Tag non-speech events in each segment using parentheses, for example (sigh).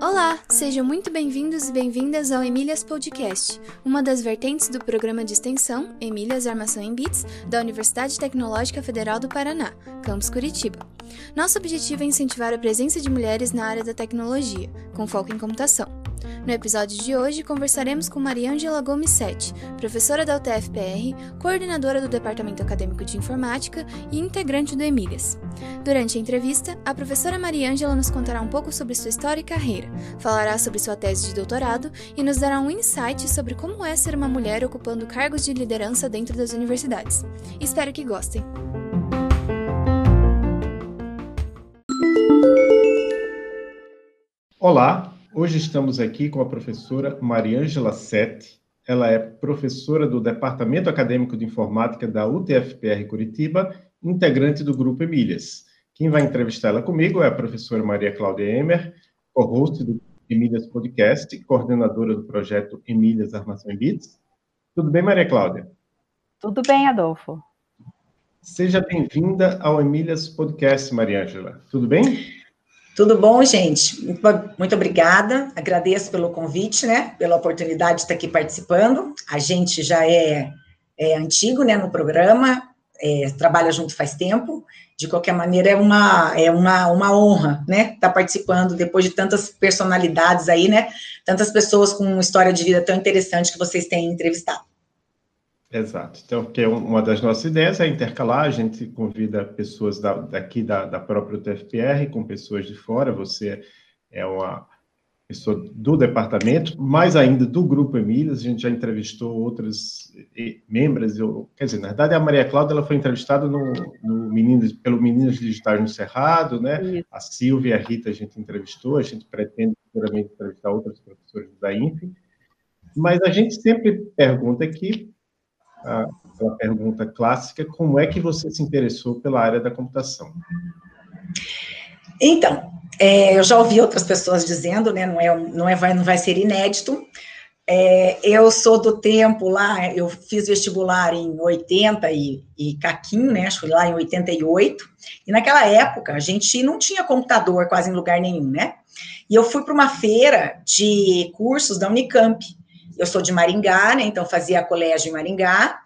Olá, sejam muito bem-vindos e bem-vindas ao Emílias Podcast, uma das vertentes do programa de extensão Emílias Armação em Bits da Universidade Tecnológica Federal do Paraná, campus Curitiba. Nosso objetivo é incentivar a presença de mulheres na área da tecnologia, com foco em computação. No episódio de hoje, conversaremos com Mariângela Gomes Sete, professora da UTFPR, coordenadora do Departamento Acadêmico de Informática e integrante do Emílias. Durante a entrevista, a professora Mariângela nos contará um pouco sobre sua história e carreira, falará sobre sua tese de doutorado e nos dará um insight sobre como é ser uma mulher ocupando cargos de liderança dentro das universidades. Espero que gostem! Olá, Hoje estamos aqui com a professora Mariângela Sete. Ela é professora do Departamento Acadêmico de Informática da UTFPR Curitiba, integrante do Grupo Emílias. Quem vai entrevistá-la comigo é a professora Maria Cláudia Emer, co-host do Emílias Podcast, coordenadora do projeto Emílias Armação em Bits. Tudo bem, Maria Cláudia? Tudo bem, Adolfo. Seja bem-vinda ao Emílias Podcast, Mariângela. Tudo bem? Tudo bom, gente? Muito obrigada. Agradeço pelo convite, né? Pela oportunidade de estar aqui participando. A gente já é, é antigo, né? No programa, é, trabalha junto faz tempo. De qualquer maneira, é uma, é uma, uma honra, né? Estar participando depois de tantas personalidades aí, né? Tantas pessoas com uma história de vida tão interessante que vocês têm entrevistado. Exato. Então, que é uma das nossas ideias é intercalar, a gente convida pessoas da, daqui da, da própria UTFPR com pessoas de fora, você é uma pessoa do departamento, mais ainda do Grupo Emílias, a gente já entrevistou outras membros, eu, quer dizer, na verdade a Maria Cláudia ela foi entrevistada no, no Meninos, pelo Meninos Digitais no Cerrado, né? Isso. A Silvia e a Rita a gente entrevistou, a gente pretende futuramente entrevistar outras professores da INFE, mas a gente sempre pergunta aqui a, pergunta clássica: como é que você se interessou pela área da computação? Então, é, eu já ouvi outras pessoas dizendo, né? Não é, não é, vai, não vai ser inédito. É, eu sou do tempo lá, eu fiz vestibular em 80 e, e caquim, né? Acho que lá em 88. E naquela época a gente não tinha computador quase em lugar nenhum, né? E eu fui para uma feira de cursos da Unicamp. Eu sou de Maringá, né? Então fazia colégio em Maringá.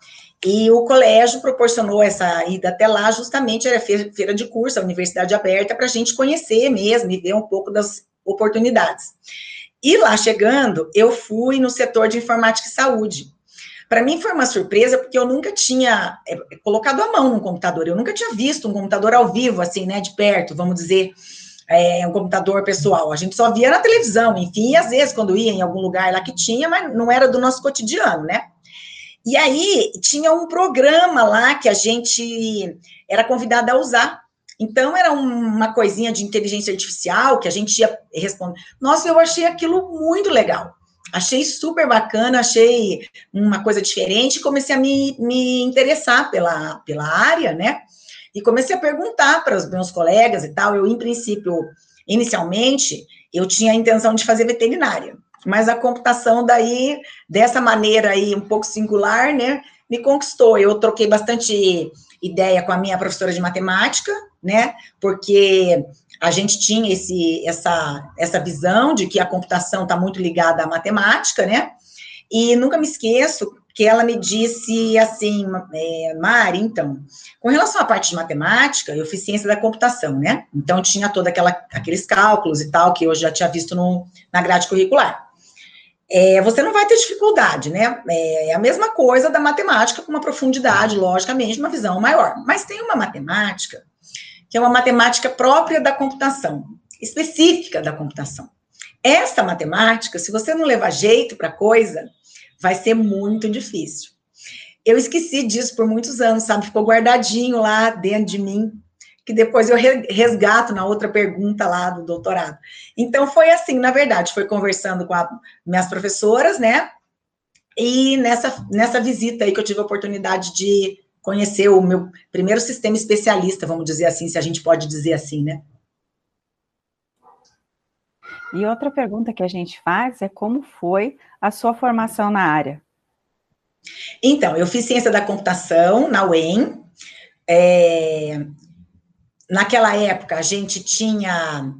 E o colégio proporcionou essa ida até lá, justamente era feira de curso, a universidade aberta, para a gente conhecer mesmo e ver um pouco das oportunidades. E lá chegando, eu fui no setor de informática e saúde. Para mim foi uma surpresa, porque eu nunca tinha é, colocado a mão no computador, eu nunca tinha visto um computador ao vivo, assim, né, de perto, vamos dizer é, um computador pessoal. A gente só via na televisão, enfim, às vezes quando ia em algum lugar lá que tinha, mas não era do nosso cotidiano, né? E aí tinha um programa lá que a gente era convidada a usar. Então era uma coisinha de inteligência artificial que a gente ia responder. Nossa, eu achei aquilo muito legal. Achei super bacana, achei uma coisa diferente, comecei a me, me interessar pela, pela área, né? E comecei a perguntar para os meus colegas e tal. Eu, em princípio, inicialmente, eu tinha a intenção de fazer veterinária, mas a computação daí, dessa maneira aí, um pouco singular, né, me conquistou. Eu troquei bastante ideia com a minha professora de matemática, né, porque a gente tinha esse, essa, essa visão de que a computação está muito ligada à matemática, né, e nunca me esqueço que ela me disse assim, é, Mari, então, com relação à parte de matemática, eu fiz ciência da computação, né? Então tinha toda aquela aqueles cálculos e tal que eu já tinha visto no, na grade curricular. É, você não vai ter dificuldade, né? É, é a mesma coisa da matemática com uma profundidade, logicamente, uma visão maior. Mas tem uma matemática que é uma matemática própria da computação, específica da computação. Essa matemática, se você não levar jeito para coisa, vai ser muito difícil. Eu esqueci disso por muitos anos, sabe? Ficou guardadinho lá dentro de mim, que depois eu resgato na outra pergunta lá do doutorado. Então, foi assim, na verdade, foi conversando com as minhas professoras, né? E nessa, nessa visita aí que eu tive a oportunidade de conhecer o meu primeiro sistema especialista, vamos dizer assim, se a gente pode dizer assim, né? E outra pergunta que a gente faz é como foi a sua formação na área? Então, eu fiz ciência da computação na UEM. É, naquela época, a gente tinha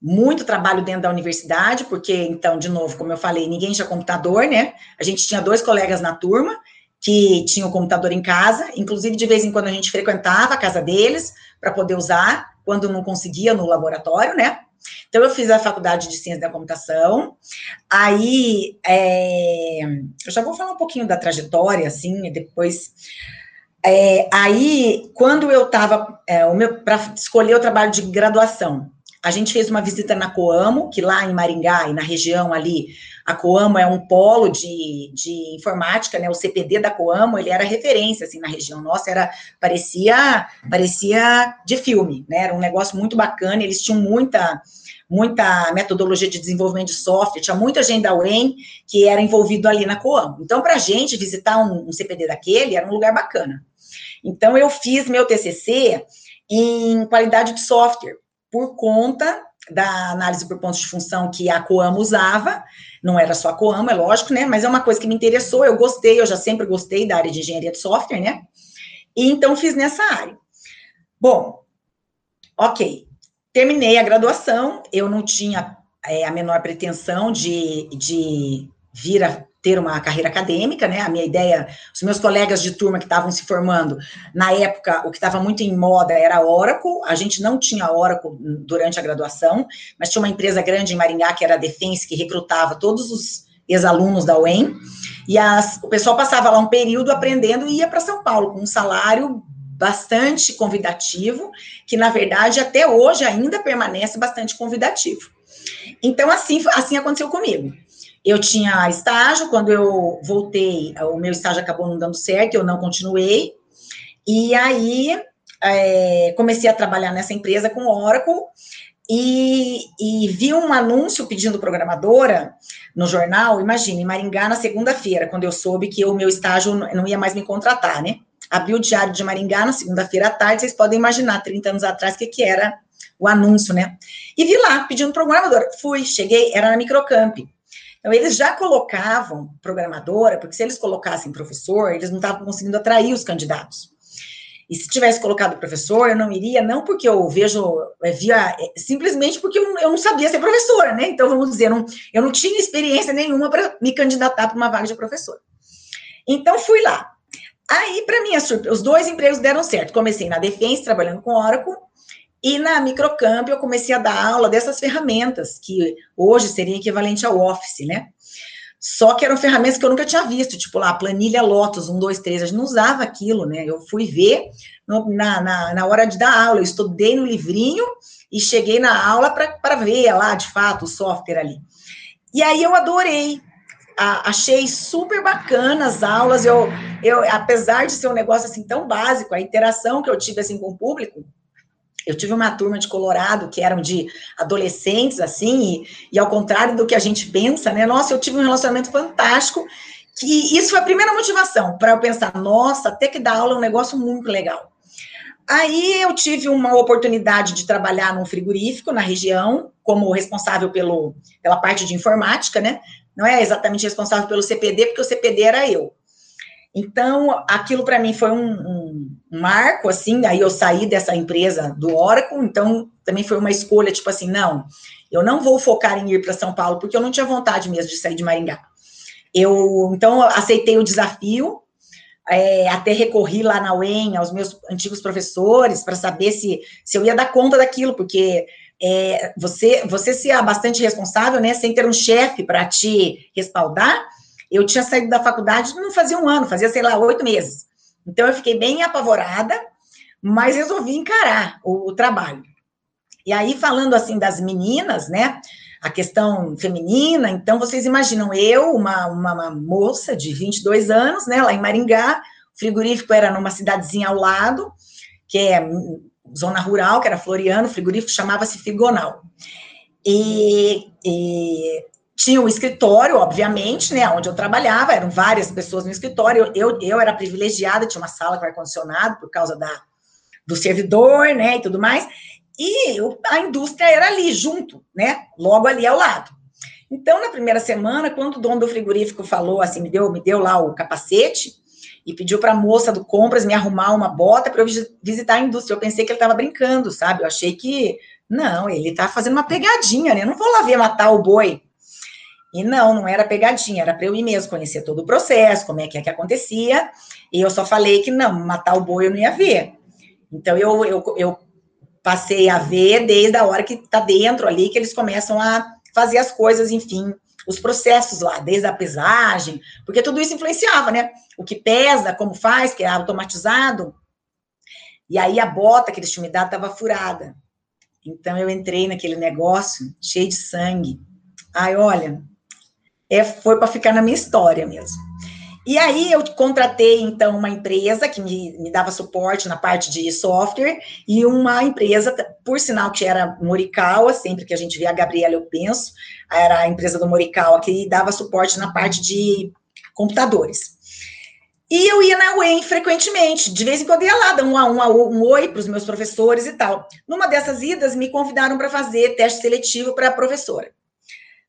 muito trabalho dentro da universidade, porque, então, de novo, como eu falei, ninguém tinha computador, né? A gente tinha dois colegas na turma que tinham o computador em casa, inclusive, de vez em quando, a gente frequentava a casa deles para poder usar, quando não conseguia no laboratório, né? Então, eu fiz a faculdade de ciência da computação. Aí, é, eu já vou falar um pouquinho da trajetória, assim, e depois. É, aí, quando eu estava é, para escolher o trabalho de graduação, a gente fez uma visita na Coamo, que lá em Maringá e na região ali, a Coamo é um polo de, de informática, né? O CPD da Coamo, ele era referência assim na região nossa, era parecia parecia de filme, né? Era um negócio muito bacana, eles tinham muita muita metodologia de desenvolvimento de software, tinha muita gente da UEM que era envolvido ali na Coamo. Então, para a gente visitar um, um CPD daquele era um lugar bacana. Então, eu fiz meu TCC em qualidade de software, por conta da análise por pontos de função que a Coamo usava, não era só a Coamo, é lógico, né? Mas é uma coisa que me interessou, eu gostei, eu já sempre gostei da área de engenharia de software, né? E então fiz nessa área. Bom, ok, terminei a graduação, eu não tinha é, a menor pretensão de, de vir a ter uma carreira acadêmica, né? A minha ideia, os meus colegas de turma que estavam se formando, na época, o que estava muito em moda era Oracle. A gente não tinha Oracle durante a graduação, mas tinha uma empresa grande em Maringá, que era a Defense, que recrutava todos os ex-alunos da UEM. E as, o pessoal passava lá um período aprendendo e ia para São Paulo com um salário bastante convidativo, que na verdade até hoje ainda permanece bastante convidativo. Então, assim, assim aconteceu comigo. Eu tinha estágio, quando eu voltei, o meu estágio acabou não dando certo, eu não continuei. E aí é, comecei a trabalhar nessa empresa com Oracle e, e, vi um anúncio pedindo programadora no jornal, imagine, em Maringá, na segunda-feira, quando eu soube que o meu estágio não ia mais me contratar, né? Abri o Diário de Maringá na segunda-feira à tarde, vocês podem imaginar, 30 anos atrás, o que, que era o anúncio, né? E vi lá, pedindo programadora. Fui, cheguei, era na Microcamp. Então, eles já colocavam programadora, porque se eles colocassem professor, eles não estavam conseguindo atrair os candidatos. E se tivesse colocado professor, eu não iria, não porque eu vejo, é, via, é, simplesmente porque eu, eu, não sabia ser professora, né? Então, vamos dizer, não, eu não tinha experiência nenhuma para me candidatar para uma vaga de professor. Então, fui lá. Aí, para surpresa, os dois empregos deram certo. Comecei na Defense, trabalhando com Oracle, e na Microcamp eu comecei a dar aula dessas ferramentas, que hoje seria equivalente ao Office, né? Só que eram ferramentas que eu nunca tinha visto, tipo lá, planilha Lotus, 1, 2, 3, a gente não usava aquilo, né? Eu fui ver na, na, na, hora de dar aula, eu estudei no livrinho e cheguei na aula para ver lá, de fato, o software ali. E aí eu adorei, a, achei super bacana as aulas, eu, eu, apesar de ser um negócio assim tão básico, a interação que eu tive assim com o público, eu tive uma turma de Colorado que eram de adolescentes, assim, e, e, ao contrário do que a gente pensa, né? Nossa, eu tive um relacionamento fantástico, que isso foi a primeira motivação para eu pensar, nossa, ter que dar aula é um negócio muito legal. Aí eu tive uma oportunidade de trabalhar num frigorífico na região, como responsável pelo, pela parte de informática, né? Não é exatamente responsável pelo CPD, porque o CPD era eu. Então, aquilo para mim foi um, um, marco, assim, aí eu saí dessa empresa do Oracle, então também foi uma escolha, tipo assim, não, eu não vou focar em ir para São Paulo, porque eu não tinha vontade mesmo de sair de Maringá. Eu, então, aceitei o desafio, é, até recorri lá na UEM aos meus antigos professores para saber se, se eu ia dar conta daquilo, porque é, você, você se é bastante responsável, né, sem ter um chefe para te respaldar, eu tinha saído da faculdade não fazia um ano, fazia, sei lá, oito meses. Então, eu fiquei bem apavorada, mas resolvi encarar o, o trabalho. E aí, falando assim das meninas, né? A questão feminina, então vocês imaginam, eu, uma, uma, uma moça de 22 anos, né, lá em Maringá, o frigorífico era numa cidadezinha ao lado, que é zona rural, que era Floriano, o frigorífico chamava-se Figonal. E, e tinha o um escritório, obviamente, né, onde eu trabalhava, eram várias pessoas no escritório, eu, eu era privilegiada, tinha uma sala com ar-condicionado por causa da, do servidor, né, e tudo mais, e a indústria era ali, junto, né, logo ali ao lado. Então, na primeira semana, quando o dono do frigorífico falou assim, me deu, me deu lá o capacete, e pediu para a moça do compras me arrumar uma bota para eu visitar a indústria. Eu pensei que ele estava brincando, sabe? Eu achei que, não, ele está fazendo uma pegadinha, né? Eu não vou lá ver matar o boi. E não, não era pegadinha, era para eu ir mesmo conhecer todo o processo, como é que é que acontecia. E eu só falei que não, matar o boi eu não ia ver. Então eu, eu, eu passei a ver desde a hora que está dentro ali, que eles começam a fazer as coisas, enfim, os processos lá, desde a pesagem, porque tudo isso influenciava, né? O que pesa, como faz, que é automatizado. E aí a bota que eles tinham me dado estava furada. Então eu entrei naquele negócio cheio de sangue. Ai, olha, é, foi para ficar na minha história mesmo. E aí eu contratei, então, uma empresa que me, me dava suporte na parte de software e uma empresa, por sinal que era Morikawa, sempre que a gente via a Gabriela, eu penso, era a empresa do Morikawa que dava suporte na parte de computadores. E eu ia na UEM frequentemente, de vez em quando ia lá, dar um, um, um oi para os meus professores e tal. Numa dessas idas, me convidaram para fazer teste seletivo para professora.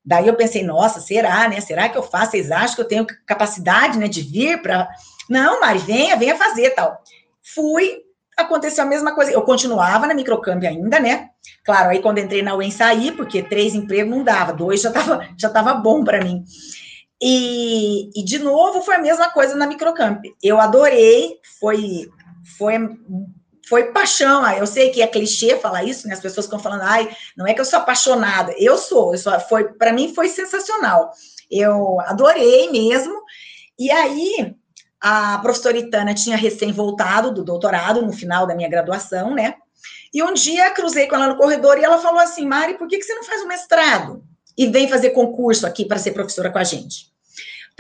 Daí eu pensei, nossa, será, né? Será que eu faço? Vocês acham que eu tenho capacidade, né, de vir para. Não, Mari, venha, venha fazer tal. Fui, aconteceu a mesma coisa. Eu continuava na microcâmbio ainda, né? Claro, aí quando entrei na UEM saí, porque três empregos não dava, dois já estava já tava bom para mim. E, e, de novo foi a mesma coisa na microcamp. Eu adorei, foi foi foi paixão. Eu sei que é clichê falar isso, né? As pessoas ficam falando, ai, não é que eu sou apaixonada. Eu sou, eu sou foi para mim foi sensacional. Eu adorei mesmo. E aí a professora Itana tinha recém voltado do doutorado no final da minha graduação, né? E um dia cruzei com ela no corredor e ela falou assim: Mari, por que, que você não faz um mestrado e vem fazer concurso aqui para ser professora com a gente?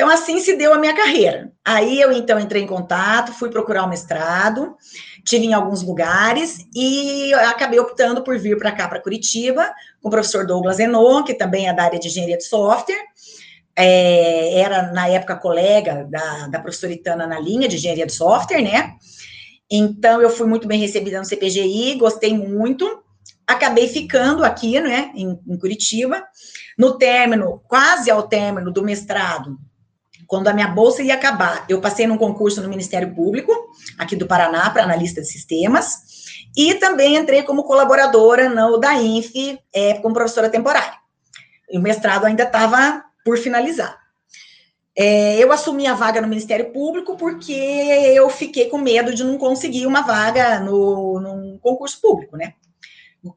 Então, assim se deu a minha carreira. Aí eu, então, entrei em contato, fui procurar o um mestrado, tive em alguns lugares e acabei optando por vir para cá, para Curitiba, com o professor Douglas Enon, que também é da área de engenharia de software. É, era, na época, colega da, da professora Itana na linha de engenharia de software, né? Então, eu fui muito bem recebida no CPGI, gostei muito. Acabei ficando aqui, né, em, em Curitiba. No término, quase ao término do mestrado, quando a minha bolsa ia acabar, eu passei num concurso no Ministério Público, aqui do Paraná, para analista de sistemas, e também entrei como colaboradora no da INF, é, como professora temporária. E o mestrado ainda estava por finalizar. É, eu assumi a vaga no Ministério Público porque eu fiquei com medo de não conseguir uma vaga no, num concurso público, né?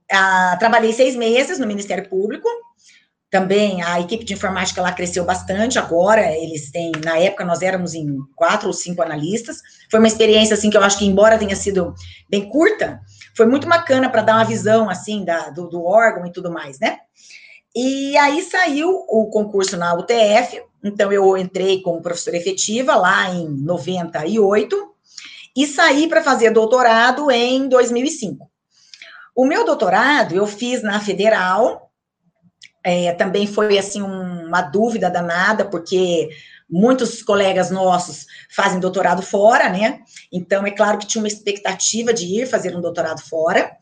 Ah, trabalhei seis meses no Ministério Público, também a equipe de informática lá cresceu bastante agora, eles têm, na época nós éramos em quatro ou cinco analistas. Foi uma experiência assim que eu acho que embora tenha sido bem curta, foi muito bacana para dar uma visão assim da, do, do, órgão e tudo mais, né? E aí saiu o concurso na UTF, então eu entrei como professora efetiva lá em 98 e saí para fazer doutorado em 2005. O meu doutorado eu fiz na Federal, é, também foi assim um, uma dúvida danada, porque muitos colegas nossos fazem doutorado fora, né? Então é claro que tinha uma expectativa de ir fazer um doutorado fora,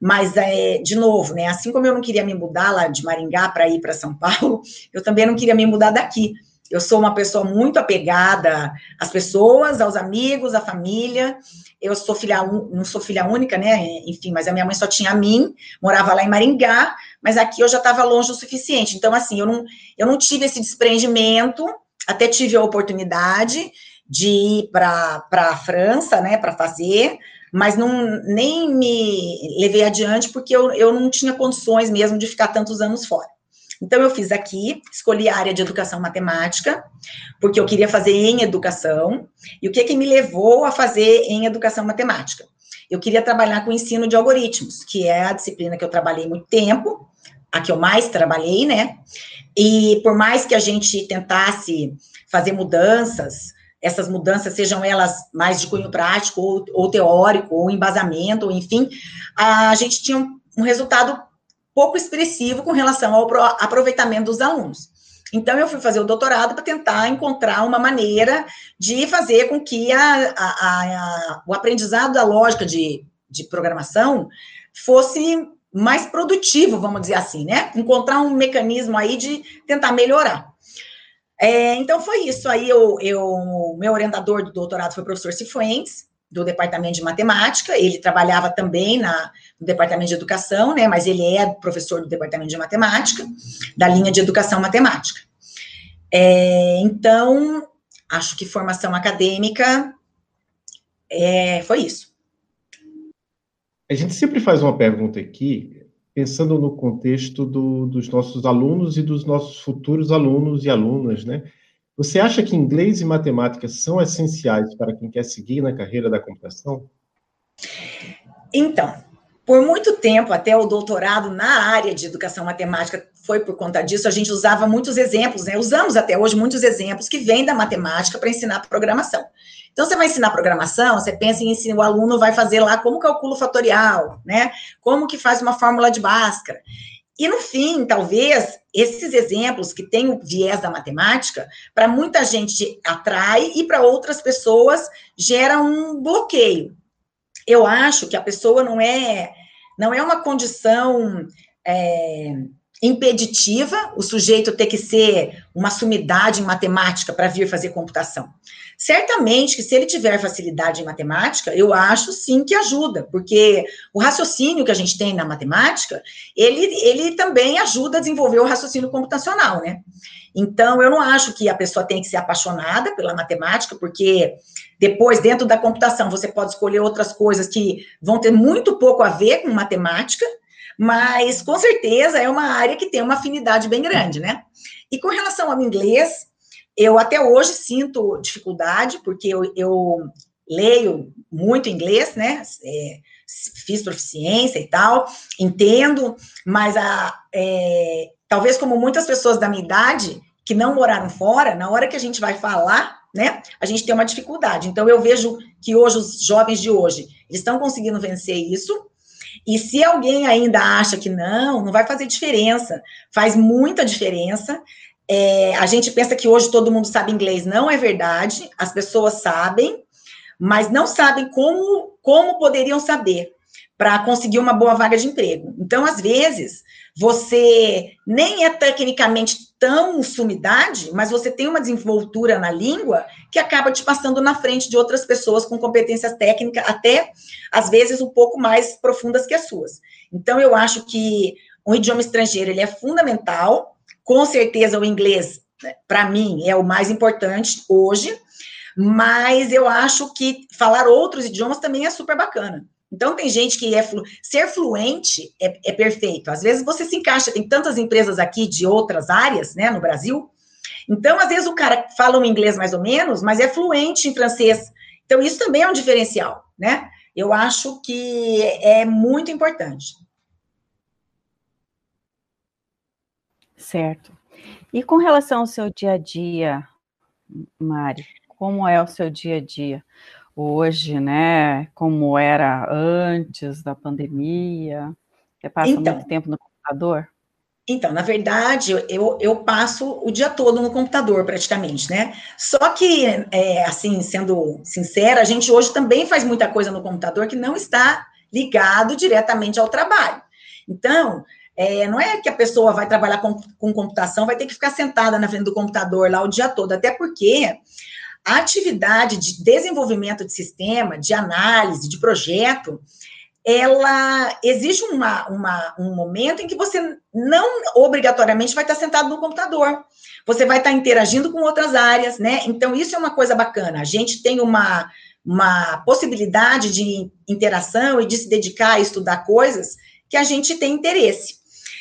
mas é, de novo, né? Assim como eu não queria me mudar lá de Maringá para ir para São (laughs) Paulo, eu também não queria me mudar daqui. Eu sou uma pessoa muito apegada às pessoas, aos amigos, à família. Eu sou filha, não sou filha única, né? Enfim, mas a minha mãe só tinha a mim, morava lá em Maringá, mas aqui eu já estava longe o suficiente. Então, assim, eu não, eu não tive esse desprendimento, até tive a oportunidade de ir para a França, né, para fazer, mas não nem me levei adiante porque eu, eu não tinha condições mesmo de ficar tantos anos fora. Então, eu fiz aqui, escolhi a área de educação matemática, porque eu queria fazer em educação. E o que, que me levou a fazer em educação matemática? Eu queria trabalhar com ensino de algoritmos, que é a disciplina que eu trabalhei muito tempo, a que eu mais trabalhei, né? E por mais que a gente tentasse fazer mudanças, essas mudanças, sejam elas mais de cunho prático, ou, ou teórico, ou embasamento, ou enfim, a gente tinha um, um resultado pouco expressivo com relação ao aproveitamento dos alunos. Então, eu fui fazer o doutorado para tentar encontrar uma maneira de fazer com que a, a, a, o aprendizado da lógica de, de programação fosse mais produtivo, vamos dizer assim, né? Encontrar um mecanismo aí de tentar melhorar. É, então foi isso. Aí eu, eu, meu orientador do doutorado foi o professor Cifuentes, do departamento de matemática. Ele trabalhava também na, no departamento de educação, né? Mas ele é professor do departamento de matemática, da linha de educação matemática. É, então, acho que formação acadêmica é, foi isso. A gente sempre faz uma pergunta aqui, pensando no contexto do, dos nossos alunos e dos nossos futuros alunos e alunas, né? Você acha que inglês e matemática são essenciais para quem quer seguir na carreira da computação? Então, por muito tempo, até o doutorado na área de educação matemática foi por conta disso, a gente usava muitos exemplos, né? Usamos até hoje muitos exemplos que vêm da matemática para ensinar programação. Então, você vai ensinar programação, você pensa em ensinar, o aluno vai fazer lá como calcula o fatorial, né? Como que faz uma fórmula de Bhaskara. E no fim, talvez, esses exemplos que têm o viés da matemática, para muita gente atrai e para outras pessoas gera um bloqueio. Eu acho que a pessoa não é não é uma condição é, impeditiva o sujeito ter que ser uma sumidade em matemática para vir fazer computação. Certamente que se ele tiver facilidade em matemática, eu acho sim que ajuda, porque o raciocínio que a gente tem na matemática, ele, ele também ajuda a desenvolver o raciocínio computacional, né? Então, eu não acho que a pessoa tem que ser apaixonada pela matemática, porque depois, dentro da computação, você pode escolher outras coisas que vão ter muito pouco a ver com matemática, mas com certeza é uma área que tem uma afinidade bem grande, né? E com relação ao inglês, eu até hoje sinto dificuldade, porque eu, eu leio muito inglês, né? É, fiz proficiência e tal, entendo, mas a, é, talvez como muitas pessoas da minha idade que não moraram fora, na hora que a gente vai falar, né, a gente tem uma dificuldade. Então eu vejo que hoje os jovens de hoje eles estão conseguindo vencer isso. E se alguém ainda acha que não, não vai fazer diferença. Faz muita diferença. É, a gente pensa que hoje todo mundo sabe inglês, não é verdade, as pessoas sabem, mas não sabem como, como poderiam saber para conseguir uma boa vaga de emprego. Então, às vezes, você nem é tecnicamente tão sumidade, mas você tem uma desenvoltura na língua que acaba te passando na frente de outras pessoas com competências técnicas, até às vezes um pouco mais profundas que as suas. Então, eu acho que um idioma estrangeiro ele é fundamental com certeza, o inglês, né, para mim, é o mais importante hoje, mas eu acho que falar outros idiomas também é super bacana. Então, tem gente que é flu... ser fluente é, é, perfeito. Às vezes você se encaixa, tem tantas empresas aqui de outras áreas, né, no Brasil. Então, às vezes o cara fala um inglês mais ou menos, mas é fluente em francês. Então, isso também é um diferencial, né? Eu acho que é muito importante. Certo. E com relação ao seu dia a dia, Mari, como é o seu dia a dia hoje, né? Como era antes da pandemia? Você passa então, muito tempo no computador? Então, na verdade, eu, eu passo o dia todo no computador, praticamente, né? Só que, é, assim, sendo sincera, a gente hoje também faz muita coisa no computador que não está ligado diretamente ao trabalho. Então, é, não é que a pessoa vai trabalhar com, com computação, vai ter que ficar sentada na frente do computador lá o dia todo, até porque a atividade de desenvolvimento de sistema, de análise, de projeto, ela existe uma, uma, um momento em que você não obrigatoriamente vai estar sentado no computador. Você vai estar interagindo com outras áreas, né? Então, isso é uma coisa bacana. A gente tem uma, uma possibilidade de interação e de se dedicar a estudar coisas que a gente tem interesse.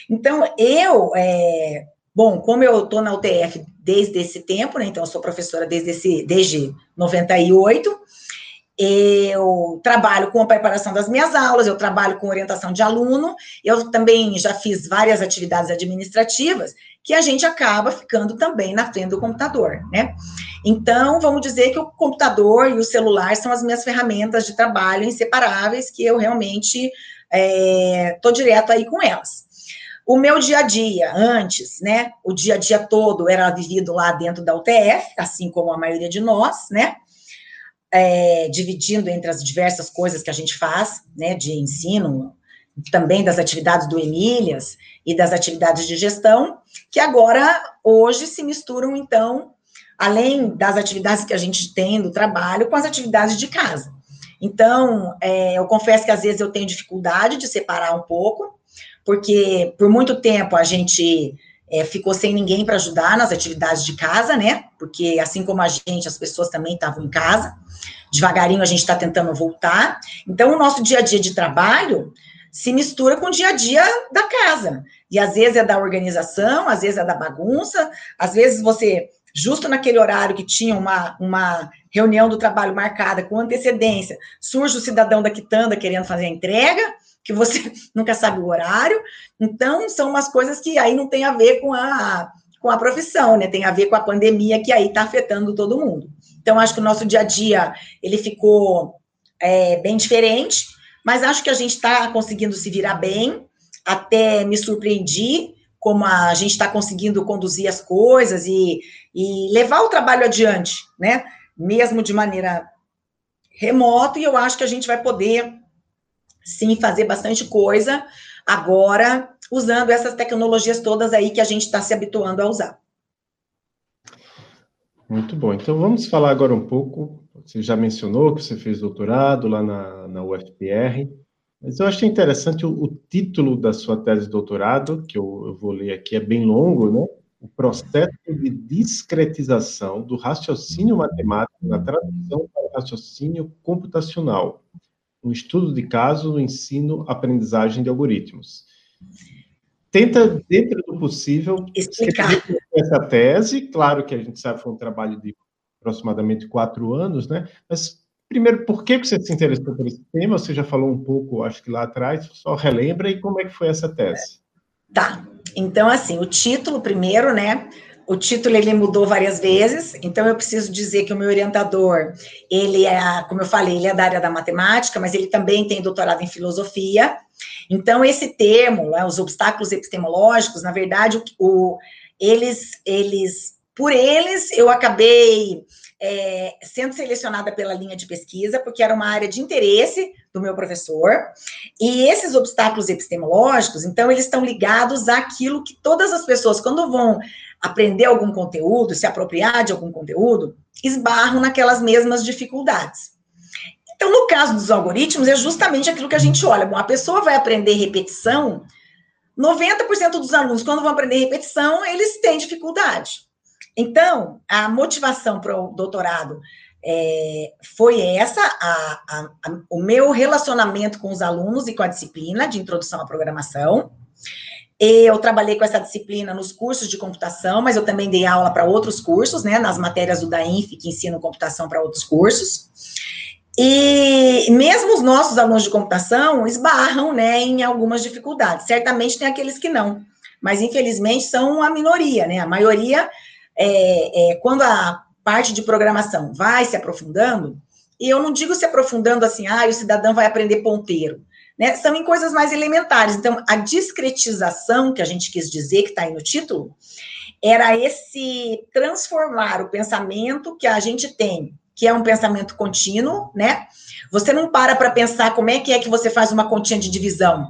Então, eu, é, bom, como eu estou na UTF desde esse tempo, né, então eu sou professora desde, esse, desde 98, eu trabalho com a preparação das minhas aulas, eu trabalho com orientação de aluno, eu também já fiz várias atividades administrativas que a gente acaba ficando também na frente do computador, né? Então, vamos dizer que o computador e o celular são as minhas ferramentas de trabalho inseparáveis, que eu realmente estou é, direto aí com elas. O meu dia a dia, antes, né? O dia a dia todo era vivido lá dentro da UTF, assim como a maioria de nós, né? É, dividindo entre as diversas coisas que a gente faz, né? De ensino, também das atividades do Emílias e das atividades de gestão, que agora, hoje, se misturam, então, além das atividades que a gente tem do trabalho, com as atividades de casa. Então, é, eu confesso que às vezes eu tenho dificuldade de separar um pouco, porque por muito tempo a gente é, ficou sem ninguém para ajudar nas atividades de casa, né? Porque assim como a gente, as pessoas também estavam em casa. Devagarinho a gente está tentando voltar. Então, o nosso dia a dia de trabalho se mistura com o dia a dia da casa. E às vezes é da organização, às vezes é da bagunça, às vezes você, justo naquele horário que tinha uma, uma reunião do trabalho marcada com antecedência, surge o cidadão da quitanda querendo fazer a entrega, que você (laughs) nunca sabe o horário. Então, são umas coisas que aí não tem a ver com a, com a profissão, né? Tem a ver com a pandemia que aí está afetando todo mundo. Então, acho que o nosso dia a dia, ele ficou é, bem diferente, mas acho que a gente está conseguindo se virar bem, até me surpreendi como a gente está conseguindo conduzir as coisas e, e levar o trabalho adiante, né? Mesmo de maneira remota, e eu acho que a gente vai poder, sim, fazer bastante coisa agora, usando essas tecnologias todas aí que a gente está se habituando a usar. Muito bom. Então, vamos falar agora um pouco. Você já mencionou que você fez doutorado lá na, na UFPR. Mas eu achei interessante o, o, título da sua tese de doutorado, que eu, eu, vou ler aqui, é bem longo, né? O processo de discretização do raciocínio matemático na tradução para raciocínio computacional, um estudo de caso no ensino-aprendizagem de algoritmos. Tenta, dentro do possível, explicar essa tese. Claro que a gente sabe que foi um trabalho de aproximadamente quatro anos, né? Mas Primeiro, por que você se interessou por esse tema? Você já falou um pouco, acho que lá atrás, só relembra e como é que foi essa tese? Tá. Então, assim, o título primeiro, né? O título ele mudou várias vezes, então eu preciso dizer que o meu orientador, ele é, como eu falei, ele é da área da matemática, mas ele também tem doutorado em filosofia. Então, esse termo, né, os obstáculos epistemológicos, na verdade, o, o eles, eles, por eles, eu acabei é, sendo selecionada pela linha de pesquisa, porque era uma área de interesse do meu professor, e esses obstáculos epistemológicos, então, eles estão ligados àquilo que todas as pessoas, quando vão aprender algum conteúdo, se apropriar de algum conteúdo, esbarram naquelas mesmas dificuldades. Então, no caso dos algoritmos, é justamente aquilo que a gente olha. Bom, a pessoa vai aprender repetição, 90% dos alunos, quando vão aprender repetição, eles têm dificuldade. Então, a motivação para o doutorado é, foi essa, a, a, a, o meu relacionamento com os alunos e com a disciplina de introdução à programação. Eu trabalhei com essa disciplina nos cursos de computação, mas eu também dei aula para outros cursos, né, nas matérias do DAINF, que ensinam computação para outros cursos. E mesmo os nossos alunos de computação esbarram, né, em algumas dificuldades. Certamente tem aqueles que não, mas infelizmente são a minoria, né? A maioria é, é, quando a parte de programação vai se aprofundando, e eu não digo se aprofundando assim, ah, o cidadão vai aprender ponteiro, né? São em coisas mais elementares. Então, a discretização que a gente quis dizer, que está aí no título, era esse transformar o pensamento que a gente tem, que é um pensamento contínuo, né? Você não para para pensar como é que é que você faz uma continha de divisão.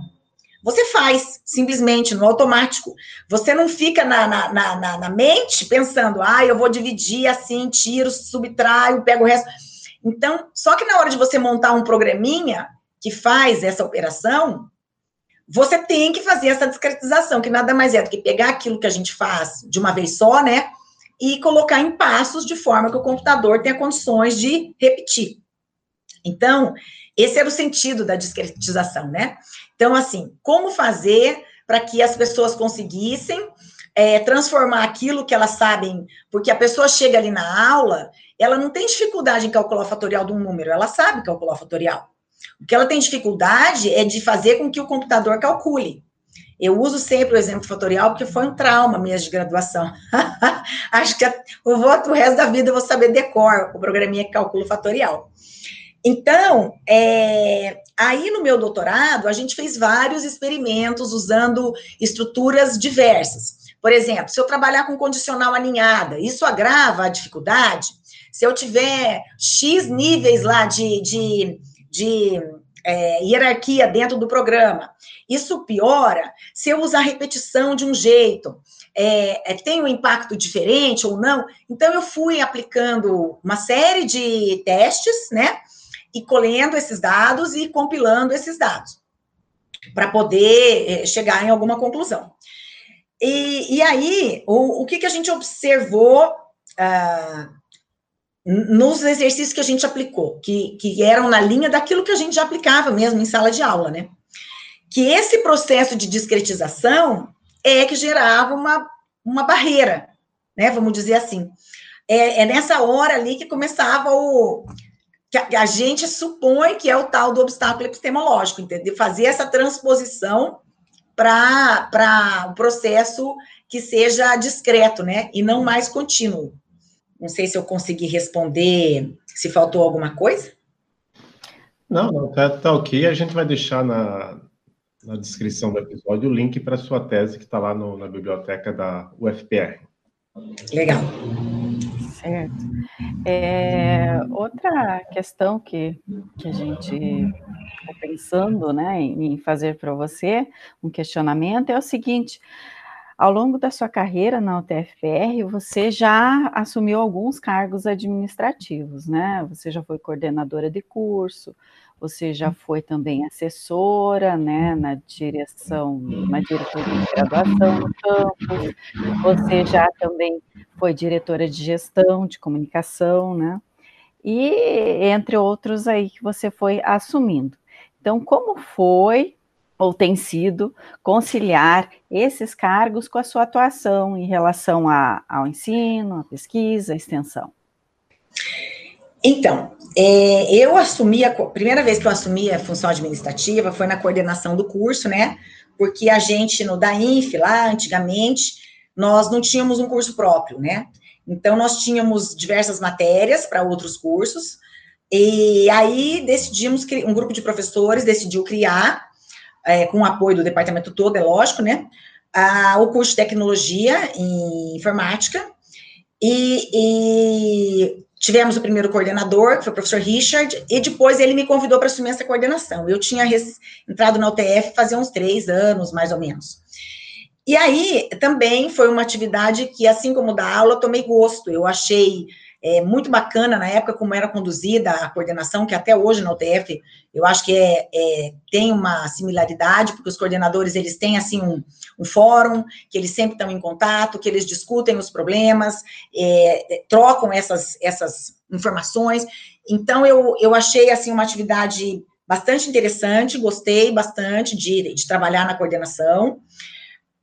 Você faz, simplesmente, no automático. Você não fica na, na, na, na mente pensando, ah, eu vou dividir assim, tiro, subtraio, pego o resto. Então, só que na hora de você montar um programinha que faz essa operação, você tem que fazer essa discretização, que nada mais é do que pegar aquilo que a gente faz de uma vez só, né? E colocar em passos de forma que o computador tenha condições de repetir. Então, esse era o sentido da discretização, né? Então, assim, como fazer para que as pessoas conseguissem é, transformar aquilo que elas sabem, porque a pessoa chega ali na aula, ela não tem dificuldade em calcular o fatorial de um número, ela sabe calcular o fatorial. O que ela tem dificuldade é de fazer com que o computador calcule. Eu uso sempre o exemplo fatorial porque foi um trauma mesmo de graduação. (laughs) Acho que o, o resto da vida eu vou saber decor o programinha que calcula o fatorial. Então, é, aí no meu doutorado, a gente fez vários experimentos usando estruturas diversas. Por exemplo, se eu trabalhar com condicional alinhada, isso agrava a dificuldade? Se eu tiver X níveis lá de, de, de é, hierarquia dentro do programa. Isso piora se eu usar repetição de um jeito. É, é, tem um impacto diferente ou não? Então, eu fui aplicando uma série de testes, né? E colhendo esses dados e compilando esses dados para poder é, chegar em alguma conclusão. E, e aí, o, o que, que a gente observou ah, nos exercícios que a gente aplicou, que, que eram na linha daquilo que a gente já aplicava mesmo em sala de aula, né? Que esse processo de discretização é que gerava uma, uma barreira, né? Vamos dizer assim. É, é nessa hora ali que começava o. que a, a gente supõe que é o tal do obstáculo epistemológico, entendeu? Fazer essa transposição para o processo que seja discreto, né? E não mais contínuo. Não sei se eu consegui responder, se faltou alguma coisa. Não, não, tá, tá ok. A gente vai deixar na, na descrição do episódio o link para a sua tese que está lá no, na biblioteca da UFPR. Legal. Certo. É, outra questão que, que a gente está pensando né, em fazer para você, um questionamento, é o seguinte: ao longo da sua carreira na UTFPR, você já assumiu alguns cargos administrativos, né? Você já foi coordenadora de curso, você já foi também assessora, né, na direção, na diretoria de graduação no campus, você já também foi diretora de gestão, de comunicação, né? E entre outros aí que você foi assumindo. Então, como foi ou tem sido conciliar esses cargos com a sua atuação em relação a, ao ensino, à pesquisa, à extensão? Então, é, eu assumi, a primeira vez que eu assumi a função administrativa foi na coordenação do curso, né? Porque a gente, no DAINF, lá antigamente, nós não tínhamos um curso próprio, né? Então, nós tínhamos diversas matérias para outros cursos, e aí decidimos, um grupo de professores decidiu criar é, com o apoio do departamento todo, é lógico, né? A, o curso de tecnologia em informática. E, e, tivemos o primeiro coordenador, que foi o professor Richard, e depois ele me convidou para assumir essa coordenação. Eu tinha entrado na UTF fazia uns três anos, mais ou menos. E aí também foi uma atividade que, assim como da aula, tomei gosto. Eu achei é, muito bacana na época como era conduzida a coordenação, que até hoje na UTF eu acho que é, é, tem uma similaridade, porque os coordenadores eles têm assim um, um fórum, que eles sempre estão em contato, que eles discutem os problemas, é, é, trocam essas, essas informações. Então eu, eu achei assim uma atividade bastante interessante, gostei bastante de, de trabalhar na coordenação.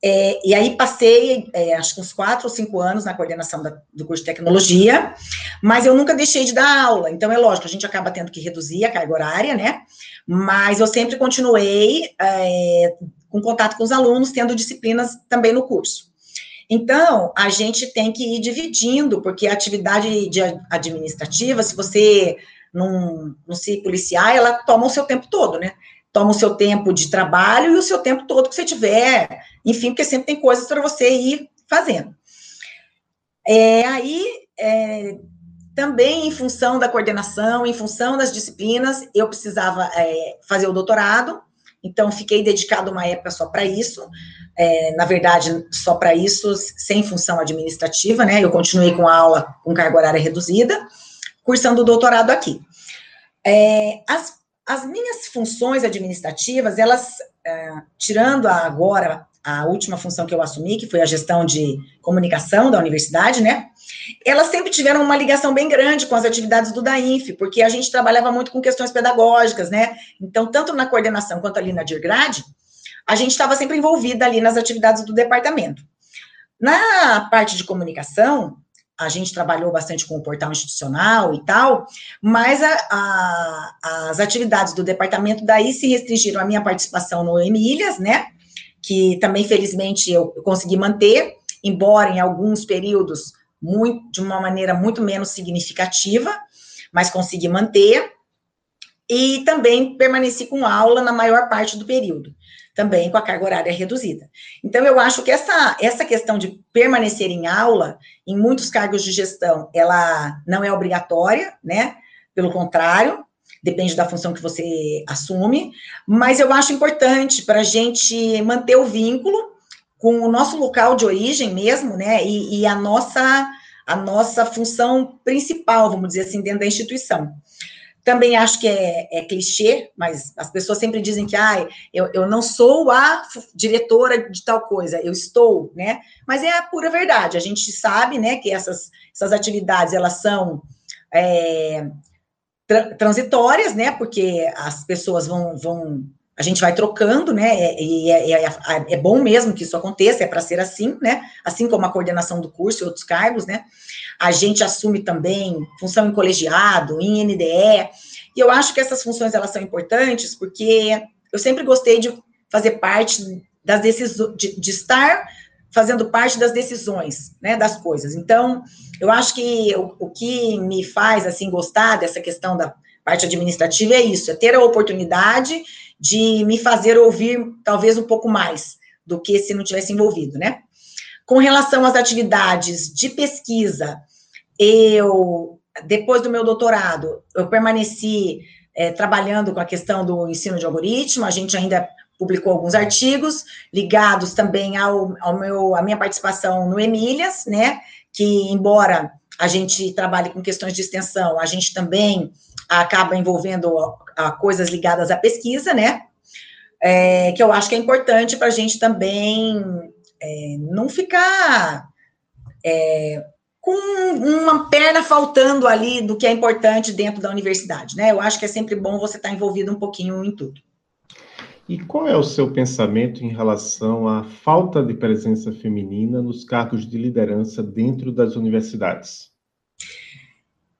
É, e aí passei, é, acho que uns quatro ou cinco anos na coordenação da, do curso de tecnologia, mas eu nunca deixei de dar aula. Então, é lógico, a gente acaba tendo que reduzir a carga horária, né? Mas eu sempre continuei é, com contato com os alunos, tendo disciplinas também no curso. Então, a gente tem que ir dividindo, porque a atividade de administrativa, se você não, não se policiar, ela toma o seu tempo todo, né? toma o seu tempo de trabalho e o seu tempo todo que você tiver, enfim, porque sempre tem coisas para você ir fazendo. É, aí, é, também em função da coordenação, em função das disciplinas, eu precisava é, fazer o doutorado, então fiquei dedicado uma época só para isso, é, na verdade, só para isso, sem função administrativa, né? Eu continuei com a aula com carga horária reduzida, cursando o doutorado aqui. É, as as minhas funções administrativas, elas, é, tirando agora a última função que eu assumi, que foi a gestão de comunicação da universidade, né? Elas sempre tiveram uma ligação bem grande com as atividades do DAINF, porque a gente trabalhava muito com questões pedagógicas, né? Então, tanto na coordenação quanto ali na DIRGRAD, a gente estava sempre envolvida ali nas atividades do departamento. Na parte de comunicação, a gente trabalhou bastante com o portal institucional e tal, mas a, a, as atividades do departamento daí se restringiram à minha participação no Emílias, né? Que também, felizmente, eu, consegui manter, embora em alguns períodos muito, de uma maneira muito menos significativa, mas consegui manter. E também permaneci com aula na maior parte do período também com a carga horária reduzida. Então, eu acho que essa, essa questão de permanecer em aula, em muitos cargos de gestão, ela não é obrigatória, né? Pelo contrário, depende da função que você assume, mas eu acho importante para a gente manter o vínculo com o nosso local de origem mesmo, né, e, e a nossa a nossa função principal, vamos dizer assim, dentro da instituição. Também acho que é, é clichê, mas as pessoas sempre dizem que ah, eu, eu não sou a diretora de tal coisa, eu estou, né? Mas é a pura verdade. A gente sabe, né, que essas, essas atividades elas são é, tra transitórias, né? Porque as pessoas vão, vão a gente vai trocando, né? E é, é, é, é, bom mesmo que isso aconteça, é para ser assim, né? Assim como a coordenação do curso e outros cargos, né? A gente assume também função em colegiado, em NDE, e eu acho que essas funções elas são importantes porque eu sempre gostei de fazer parte das decisões, de, de estar fazendo parte das decisões, né, das coisas. Então, eu acho que o, o que me faz, assim, gostar dessa questão da parte administrativa é isso, é ter a oportunidade de me fazer ouvir talvez um pouco mais do que se não tivesse envolvido, né? Com relação às atividades de pesquisa, eu, depois do meu doutorado, eu permaneci é, trabalhando com a questão do ensino de algoritmo, a gente ainda publicou alguns artigos ligados também ao, ao meu, a minha participação no Emílias, né, que embora a gente trabalhe com questões de extensão, a gente também acaba envolvendo a, a coisas ligadas à pesquisa, né? É, que eu acho que é importante para a gente também é, não ficar é, com uma perna faltando ali do que é importante dentro da universidade, né? Eu acho que é sempre bom você estar tá envolvido um pouquinho em tudo. E qual é o seu pensamento em relação à falta de presença feminina nos cargos de liderança dentro das universidades?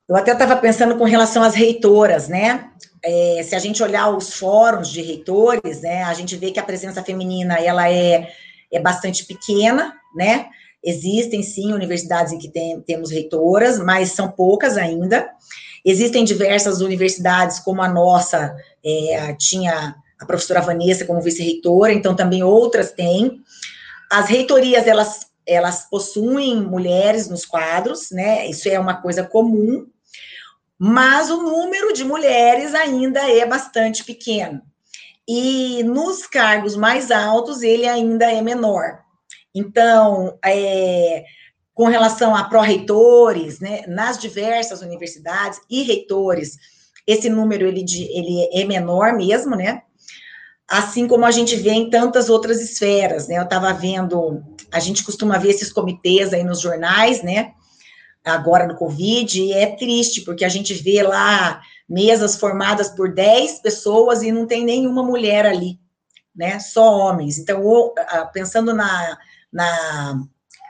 Eu até estava pensando com relação às reitoras, né? É, se a gente olhar os fóruns de reitores, né, a gente vê que a presença feminina ela é, é bastante pequena, né? Existem sim universidades em que tem, temos reitoras, mas são poucas ainda. Existem diversas universidades, como a nossa, é, tinha a professora Vanessa como vice-reitora, então também outras têm. As reitorias, elas, elas possuem mulheres nos quadros, né? Isso é uma coisa comum, mas o número de mulheres ainda é bastante pequeno. E nos cargos mais altos, ele ainda é menor. Então, é, com relação a pró-reitores, né, nas diversas universidades e reitores, esse número ele, ele é menor mesmo, né? Assim como a gente vê em tantas outras esferas, né? Eu estava vendo, a gente costuma ver esses comitês aí nos jornais, né? agora no Covid, e é triste, porque a gente vê lá mesas formadas por 10 pessoas e não tem nenhuma mulher ali, né? Só homens. Então, pensando na, na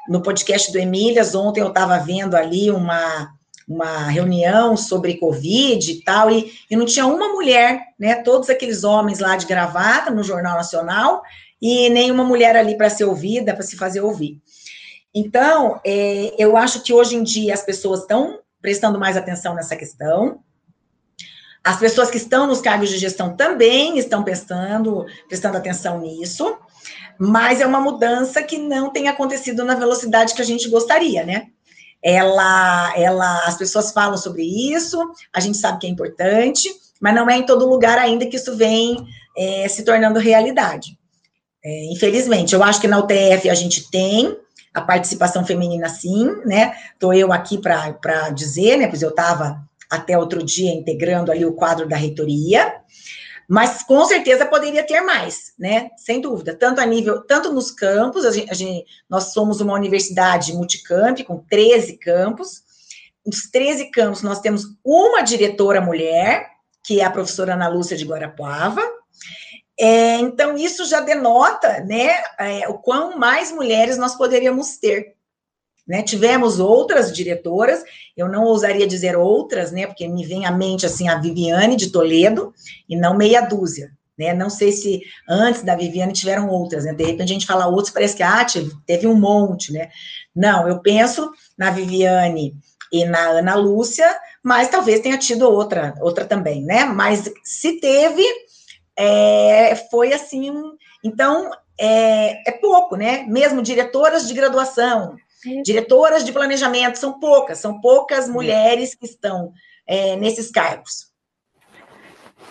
no podcast do Emílias, ontem eu estava vendo ali uma, uma reunião sobre Covid e tal, e, e não tinha uma mulher, né? Todos aqueles homens lá de gravata no Jornal Nacional, e nenhuma mulher ali para ser ouvida, para se fazer ouvir. Então, é, eu acho que hoje em dia as pessoas estão prestando mais atenção nessa questão. As pessoas que estão nos cargos de gestão também estão prestando, prestando atenção nisso, mas é uma mudança que não tem acontecido na velocidade que a gente gostaria, né? Ela, ela, as pessoas falam sobre isso, a gente sabe que é importante, mas não é em todo lugar ainda que isso vem é, se tornando realidade. É, infelizmente, eu acho que na UTF a gente tem, a participação feminina sim, né? Estou eu aqui para dizer, né? Pois eu estava até outro dia integrando ali o quadro da reitoria, mas com certeza poderia ter mais, né? Sem dúvida, tanto a nível, tanto nos campos, a gente, a gente, nós somos uma universidade multicamp com 13 campos. Os 13 campos nós temos uma diretora mulher, que é a professora Ana Lúcia de Guarapuava, é, então, isso já denota né, é, o quão mais mulheres nós poderíamos ter. Né? Tivemos outras diretoras, eu não ousaria dizer outras, né, porque me vem à mente assim a Viviane de Toledo, e não meia dúzia. Né? Não sei se antes da Viviane tiveram outras, né? De repente a gente fala outros, parece que ah, teve um monte, né? Não, eu penso na Viviane e na Ana Lúcia, mas talvez tenha tido outra, outra também, né? Mas se teve, é, foi assim, então é, é, pouco, né? Mesmo diretoras de graduação. Diretoras de planejamento, são poucas, são poucas mulheres que estão é, nesses cargos.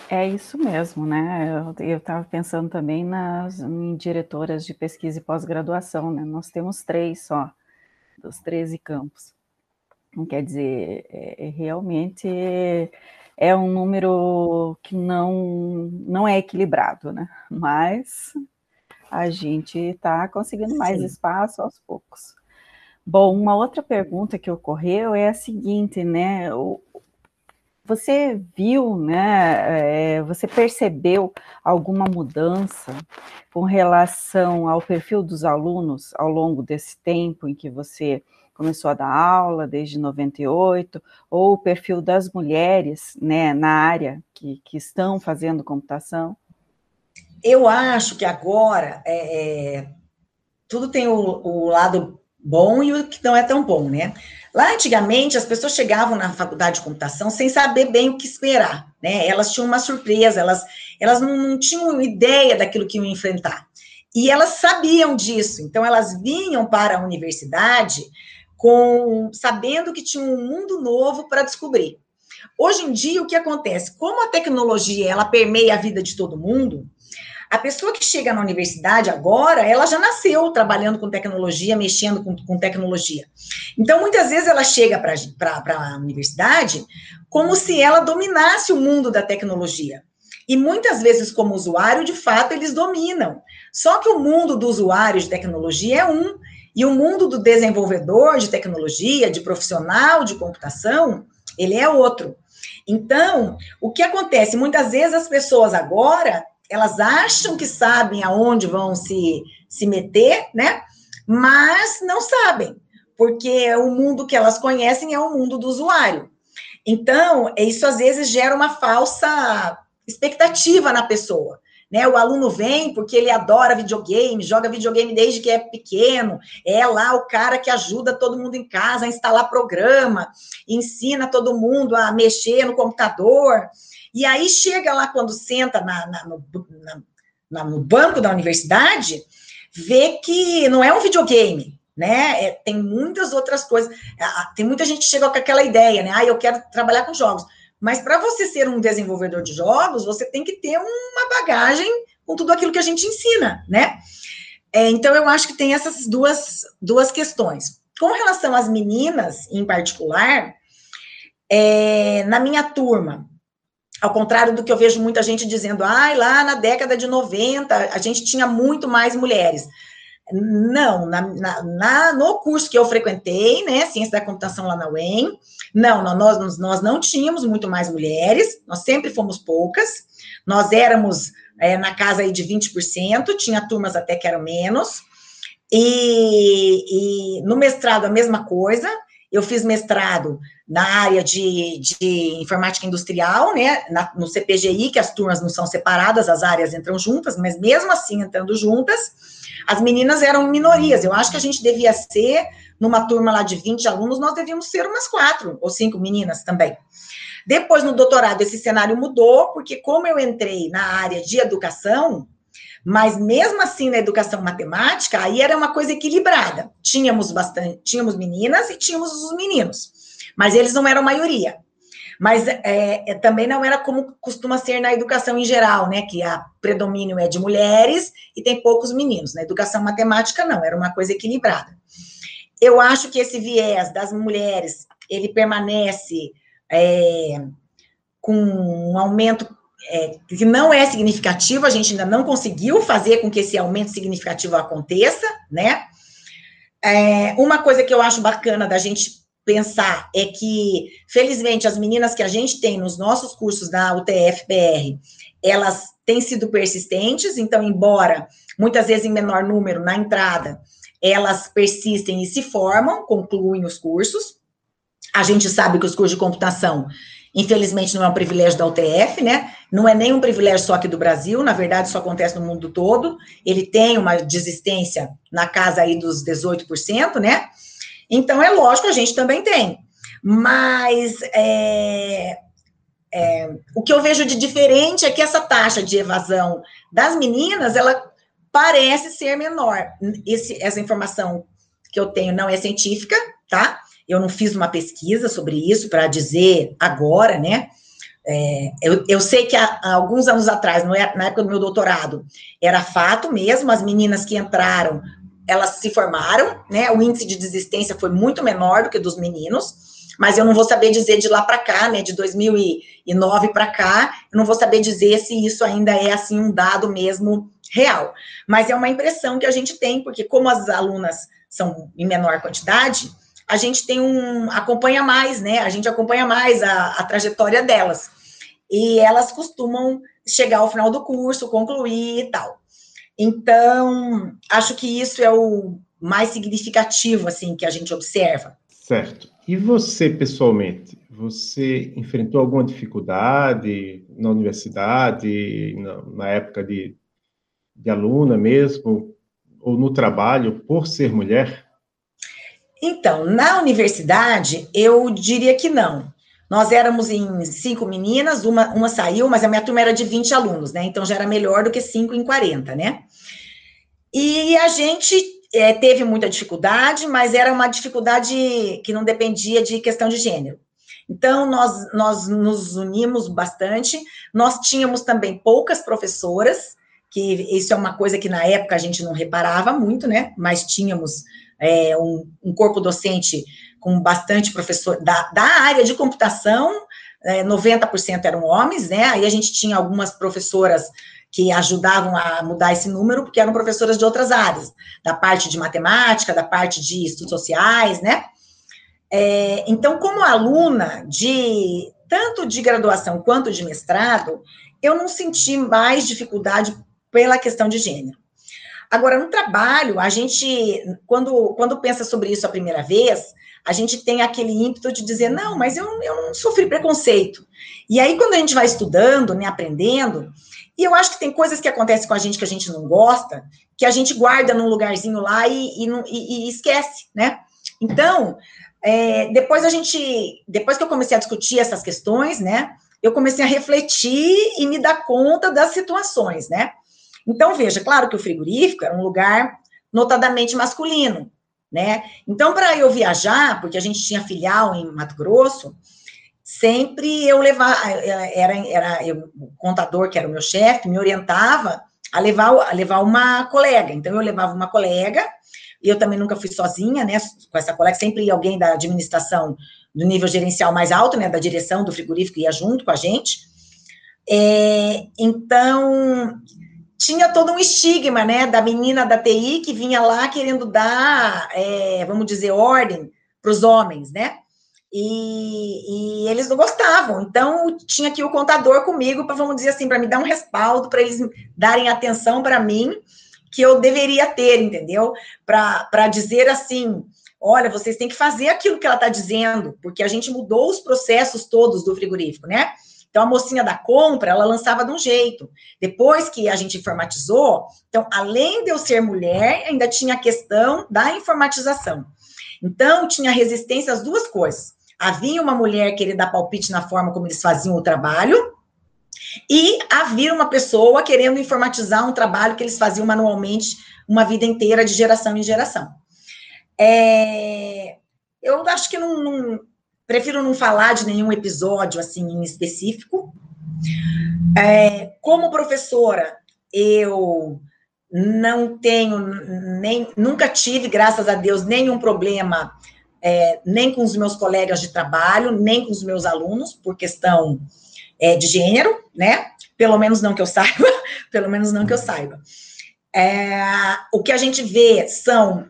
É isso mesmo, né? Eu estava pensando também nas em diretoras de pesquisa e pós-graduação, né? Nós temos três só, dos 13 campos. Quer dizer, é, é, realmente é um número que não, não é equilibrado, né? Mas a gente está conseguindo mais Sim. espaço aos poucos. Bom, uma outra pergunta que ocorreu é a seguinte, né? Você viu, né? É, você percebeu alguma mudança com relação ao perfil dos alunos ao longo desse tempo em que você começou a dar aula, desde 98, ou o perfil das mulheres, né, na área que, que estão fazendo computação? Eu acho que agora é tudo tem o, o lado bom e o que não é tão bom, né? Lá antigamente as pessoas chegavam na faculdade de computação sem saber bem o que esperar, né? Elas tinham uma surpresa, elas, elas não, não tinham ideia daquilo que iam enfrentar. E elas sabiam disso, então elas vinham para a universidade com sabendo que tinha um mundo novo para descobrir. Hoje em dia o que acontece? Como a tecnologia ela permeia a vida de todo mundo, a pessoa que chega na universidade agora, ela já nasceu trabalhando com tecnologia, mexendo com, com tecnologia. Então, muitas vezes ela chega para a universidade como se ela dominasse o mundo da tecnologia. E muitas vezes, como usuário, de fato, eles dominam. Só que o mundo do usuário de tecnologia é um, e o mundo do desenvolvedor de tecnologia, de profissional de computação, ele é outro. Então, o que acontece? Muitas vezes as pessoas agora elas acham que sabem aonde vão se, se meter, né? Mas não sabem, porque o mundo que elas conhecem é o mundo do usuário. Então, isso às vezes gera uma falsa expectativa na pessoa. Né, o aluno vem porque ele adora videogame, joga videogame desde que é pequeno, é lá o cara que ajuda todo mundo em casa a instalar programa, ensina todo mundo a mexer no computador. E aí chega lá, quando senta na, na, no, na, no, banco da universidade, vê que não é um videogame, né? É, tem muitas outras coisas. Tem muita gente que chega com aquela ideia, né? Ah, eu quero trabalhar com jogos. Mas para você ser um desenvolvedor de jogos, você tem que ter uma bagagem com tudo aquilo que a gente ensina, né? É, então, eu acho que tem essas duas, duas questões. Com relação às meninas, em particular, é, na minha turma, ao contrário do que eu vejo muita gente dizendo, ah, lá na década de 90 a gente tinha muito mais mulheres. Não, na, na, na, no curso que eu frequentei, né, Ciência da Computação lá na UEM, não, nós, nós não tínhamos muito mais mulheres, nós sempre fomos poucas, nós éramos é, na casa aí de 20%, tinha turmas até que eram menos, e, e no mestrado a mesma coisa, eu fiz mestrado na área de, de informática industrial, né, na, no CPGI, que as turmas não são separadas, as áreas entram juntas, mas mesmo assim entrando juntas, as meninas eram minorias. Eu acho que a gente devia ser, numa turma lá de 20 alunos, nós devíamos ser umas quatro ou cinco meninas também. Depois, no doutorado, esse cenário mudou, porque como eu entrei na área de educação, mas mesmo assim na educação matemática, aí era uma coisa equilibrada. Tínhamos bastante, tínhamos meninas e tínhamos os meninos mas eles não eram maioria. Mas é, é, também não era como costuma ser na educação em geral, né? Que a predomínio é de mulheres e tem poucos meninos. Na educação matemática, não, era uma coisa equilibrada. Eu acho que esse viés das mulheres, ele permanece é, com um aumento é, que não é significativo, a gente ainda não conseguiu fazer com que esse aumento significativo aconteça, né? É, uma coisa que eu acho bacana da gente pensar é que, felizmente, as meninas que a gente tem nos nossos cursos da UTF-PR, elas têm sido persistentes, então, embora muitas vezes em menor número na entrada, elas persistem e se formam, concluem os cursos. A gente sabe que os cursos de computação, infelizmente, não é um privilégio da UTF, né? Não é nem um privilégio só aqui do Brasil, na verdade, isso acontece no mundo todo. Ele tem uma desistência na casa aí dos 18%, né? Então, é lógico, a gente também tem. Mas é, é, o que eu vejo de diferente é que essa taxa de evasão das meninas, ela parece ser menor. Esse, essa informação que eu tenho não é científica, tá? Eu não fiz uma pesquisa sobre isso para dizer agora, né? É, eu, eu, sei que há, há, alguns anos atrás, é, na época do meu doutorado, era fato mesmo, as meninas que entraram, elas se formaram, né? O índice de desistência foi muito menor do que dos meninos, mas eu não vou saber dizer de lá para cá, né? De 2009 para cá, eu não vou saber dizer se isso ainda é assim um dado mesmo real. Mas é uma impressão que a gente tem, porque como as alunas são em menor quantidade, a gente tem um acompanha mais, né? A gente acompanha mais a, a trajetória delas. E elas costumam chegar ao final do curso, concluir e tal. Então, acho que isso é o mais significativo, assim, que a gente observa. Certo. E você, pessoalmente, você enfrentou alguma dificuldade na universidade, na, época de, de aluna mesmo, ou no trabalho, por ser mulher? Então, na universidade, eu diria que não. Nós éramos em cinco meninas, uma, uma saiu, mas a minha turma era de 20 alunos, né? Então já era melhor do que cinco em 40, né? E a gente é, teve muita dificuldade, mas era uma dificuldade que não dependia de questão de gênero. Então, nós, nós nos unimos bastante. Nós tínhamos também poucas professoras, que isso é uma coisa que na época a gente não reparava muito, né? Mas tínhamos é, um, um, corpo docente com bastante professor da, da área de computação, é, 90% eram homens, né? Aí a gente tinha algumas professoras que ajudavam a mudar esse número, porque eram professoras de outras áreas, da parte de matemática, da parte de estudos sociais, né? É, então, como aluna de tanto de graduação quanto de mestrado, eu não senti mais dificuldade pela questão de gênero. Agora, no trabalho, a gente, quando, quando pensa sobre isso a primeira vez, a gente tem aquele ímpeto de dizer, não, mas eu, eu não sofri preconceito. E aí, quando a gente vai estudando, né, aprendendo, e eu acho que tem coisas que acontecem com a gente que a gente não gosta, que a gente guarda num lugarzinho lá e, e, e, esquece, né? Então, é, depois a gente, depois que eu comecei a discutir essas questões, né, eu comecei a refletir e me dar conta das situações, né? Então, veja, claro que o frigorífico era um lugar notadamente masculino, né? Então, para eu viajar, porque a gente tinha filial em Mato Grosso, sempre eu levava, era, era eu, o contador, que era o meu chefe, me orientava a levar, a levar uma colega. Então, eu levava uma colega, e eu também nunca fui sozinha, né, com essa colega, sempre alguém da administração do nível gerencial mais alto, né, da direção do frigorífico ia junto com a gente. É, então, tinha todo um estigma, né, da menina da TI que vinha lá querendo dar, é, vamos dizer, ordem para os homens, né? E, e, eles não gostavam. Então, tinha aqui o contador comigo para, vamos dizer assim, para me dar um respaldo, para eles darem atenção para mim, que eu deveria ter, entendeu? Para dizer assim: olha, vocês têm que fazer aquilo que ela está dizendo, porque a gente mudou os processos todos do frigorífico, né? Então, a mocinha da compra, ela lançava de um jeito. Depois que a gente informatizou, então, além de eu ser mulher, ainda tinha a questão da informatização. Então, tinha resistência às duas coisas. Havia uma mulher querer dar palpite na forma como eles faziam o trabalho, e havia uma pessoa querendo informatizar um trabalho que eles faziam manualmente uma vida inteira, de geração em geração. É, eu acho que não, não prefiro não falar de nenhum episódio assim em específico. É, como professora, eu não tenho nem nunca tive, graças a Deus, nenhum problema é, nem com os meus colegas de trabalho, nem com os meus alunos, por questão é, de gênero, né? Pelo menos não que eu (laughs) saiba, pelo menos não que eu saiba. É, o que a gente vê são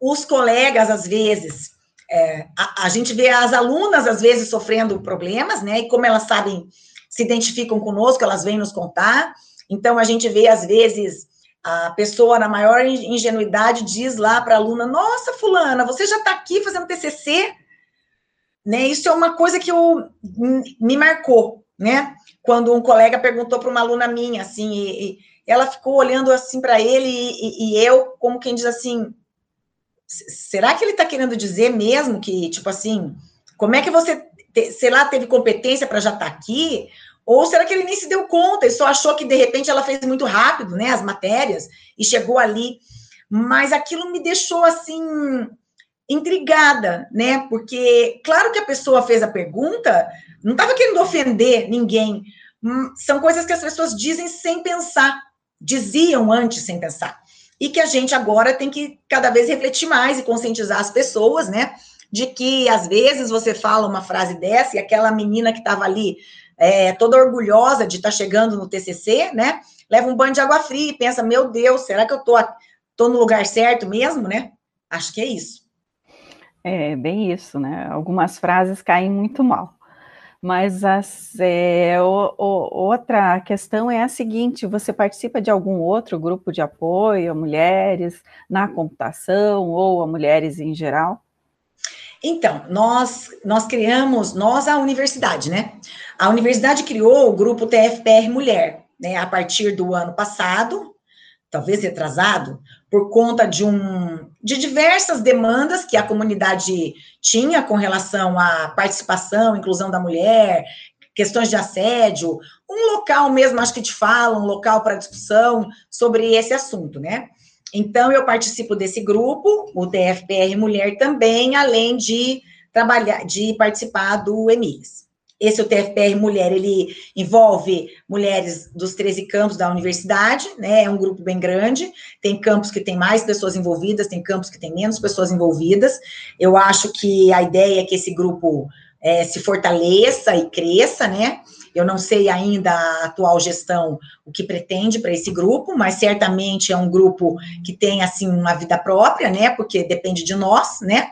os colegas, às vezes, é, a, a, gente vê as alunas, às vezes, sofrendo problemas, né? E como elas sabem, se identificam conosco, elas vêm nos contar. Então, a gente vê, às vezes, a pessoa, na maior ingenuidade, diz lá para a aluna: Nossa, Fulana, você já está aqui fazendo TCC? Né? Isso é uma coisa que eu, me marcou, né? Quando um colega perguntou para uma aluna minha, assim, e, e ela ficou olhando assim para ele e, e, eu, como quem diz assim, será que ele está querendo dizer mesmo que, tipo assim, como é que você, sei lá, teve competência para já estar tá aqui? Ou será que ele nem se deu conta e só achou que de repente ela fez muito rápido, né, as matérias e chegou ali? Mas aquilo me deixou assim intrigada, né? Porque, claro que a pessoa fez a pergunta, não estava querendo ofender ninguém. Hum, são coisas que as pessoas dizem sem pensar, diziam antes sem pensar. E que a gente agora tem que cada vez refletir mais e conscientizar as pessoas, né? De que às vezes você fala uma frase dessa e aquela menina que estava ali é, toda orgulhosa de estar tá chegando no TCC, né? Leva um banho de água fria e pensa: meu Deus, será que eu tô, tô no lugar certo mesmo, né? Acho que é isso. É, bem isso, né? Algumas frases caem muito mal. Mas as, é, o, o, outra questão é a seguinte: você participa de algum outro grupo de apoio a mulheres na computação ou a mulheres em geral? Então, nós, nós criamos, nós, a universidade, né? A universidade criou o grupo TFPR Mulher, né? A partir do ano passado, talvez retrasado, por conta de um de diversas demandas que a comunidade tinha com relação à participação, inclusão da mulher, questões de assédio, um local mesmo, acho que te fala, um local para discussão sobre esse assunto, né? Então, eu participo desse grupo, o TFPR Mulher também, além de trabalhar, de participar do EMIS. Esse o TFPR Mulher, ele envolve mulheres dos 13 campos da universidade, né? É um grupo bem grande. Tem campos que tem mais pessoas envolvidas, tem campos que tem menos pessoas envolvidas. Eu acho que a ideia é que esse grupo é, se fortaleça e cresça, né? Eu não sei ainda a atual gestão o que pretende para esse grupo, mas certamente é um grupo que tem assim uma vida própria, né? Porque depende de nós, né?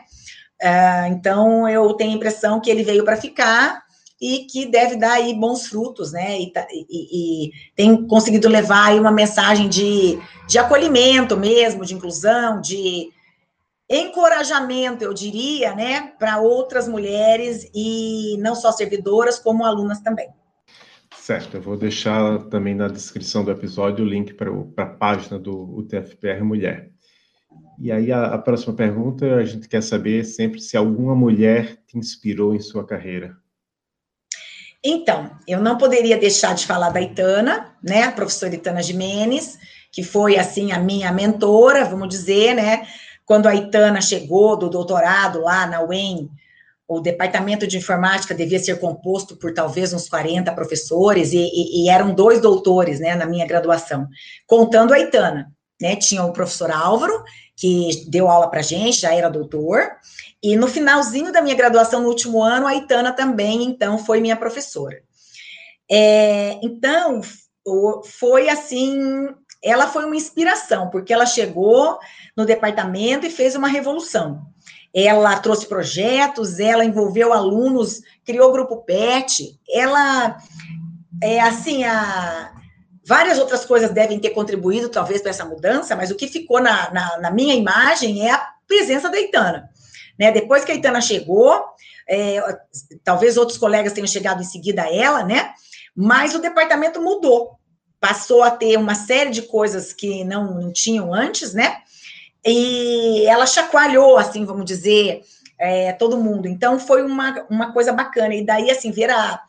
Uh, então eu tenho a impressão que ele veio para ficar e que deve dar aí bons frutos, né? E, tá, e, e, tem conseguido levar aí uma mensagem de, de acolhimento mesmo, de inclusão, de encorajamento, eu diria, né, para outras mulheres e não só servidoras, como alunas também. Certo, eu vou deixar também na descrição do episódio o link para a página do UTFPR Mulher. E aí a, a próxima pergunta, a gente quer saber sempre se alguma mulher te inspirou em sua carreira. Então, eu não poderia deixar de falar da Itana, né, a professora Itana Jimenez, que foi, assim, a minha mentora, vamos dizer, né, quando a Itana chegou do doutorado lá na UEM, o departamento de informática devia ser composto por talvez uns 40 professores, e, e, e eram dois doutores, né, na minha graduação, contando a Itana, né, tinha o professor Álvaro, que deu aula para gente, já era doutor, e no finalzinho da minha graduação, no último ano, a Itana também, então, foi minha professora. É, então, foi assim, ela foi uma inspiração, porque ela chegou no departamento e fez uma revolução. Ela trouxe projetos, ela envolveu alunos, criou o grupo PET, ela, é assim, a, várias outras coisas devem ter contribuído, talvez, para essa mudança, mas o que ficou na, na, na minha imagem é a presença da Itana. Né? Depois que a Itana chegou, é, talvez outros colegas tenham chegado em seguida a ela, né? Mas o departamento mudou, passou a ter uma série de coisas que não, não tinham antes, né? E ela chacoalhou, assim, vamos dizer, é, todo mundo. Então, foi uma, uma coisa bacana. E daí, assim, ver a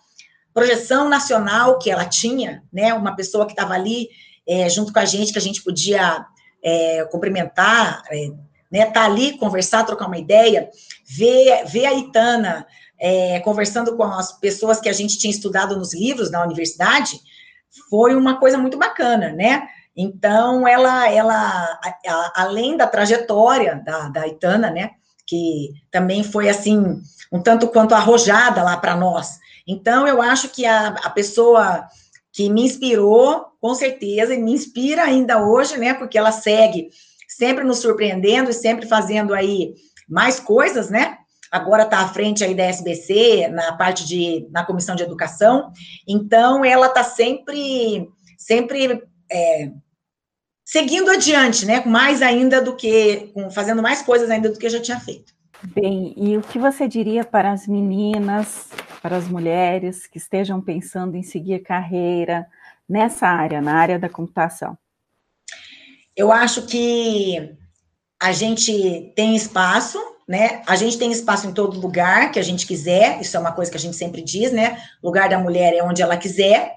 projeção nacional que ela tinha, né? Uma pessoa que estava ali é, junto com a gente, que a gente podia é, cumprimentar, é, né? Tá ali, conversar, trocar uma ideia, ver, ver a Itana é, conversando com as pessoas que a gente tinha estudado nos livros na universidade, foi uma coisa muito bacana, né? Então, ela, ela a, a, além da trajetória da, da Itana, né? Que também foi assim, um tanto quanto arrojada lá para nós. Então, eu acho que a, a pessoa que me inspirou, com certeza, e me inspira ainda hoje, né? Porque ela segue sempre nos surpreendendo e sempre fazendo aí mais coisas, né? Agora está à frente aí da SBC, na parte de, na comissão de educação, então ela está sempre, sempre é, seguindo adiante, né? Mais ainda do que, fazendo mais coisas ainda do que já tinha feito. Bem, e o que você diria para as meninas, para as mulheres que estejam pensando em seguir carreira nessa área, na área da computação? Eu acho que a gente tem espaço, né? A gente tem espaço em todo lugar que a gente quiser, isso é uma coisa que a gente sempre diz, né? O lugar da mulher é onde ela quiser,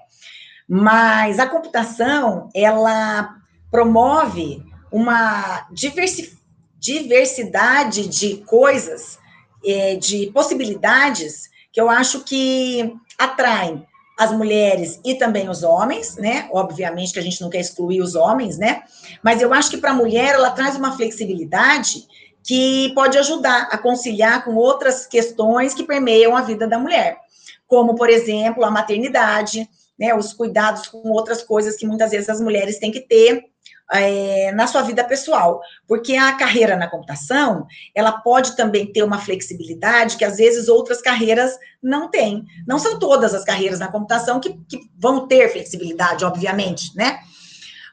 mas a computação, ela promove uma diversi diversidade de coisas, é, de possibilidades que eu acho que atraem as mulheres e também os homens, né? Obviamente que a gente não quer excluir os homens, né? Mas eu acho que para a mulher ela traz uma flexibilidade que pode ajudar a conciliar com outras questões que permeiam a vida da mulher, como, por exemplo, a maternidade, né? Os cuidados com outras coisas que muitas vezes as mulheres têm que ter é, na sua vida pessoal, porque a carreira na computação, ela pode também ter uma flexibilidade que às vezes outras carreiras não têm. Não são todas as carreiras na computação que, que vão ter flexibilidade, obviamente, né?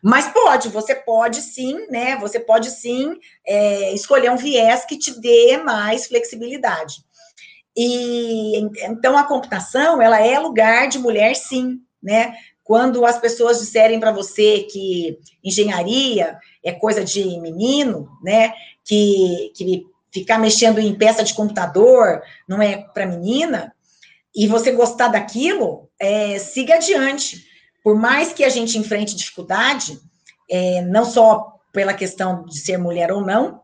Mas pode, você pode sim, né? Você pode sim é, escolher um viés que te dê mais flexibilidade. E então a computação, ela é lugar de mulher, sim, né? Quando as pessoas disserem para você que engenharia é coisa de menino, né? Que, que ficar mexendo em peça de computador não é para menina, e você gostar daquilo, é, siga adiante. Por mais que a gente enfrente dificuldade, é, não só pela questão de ser mulher ou não,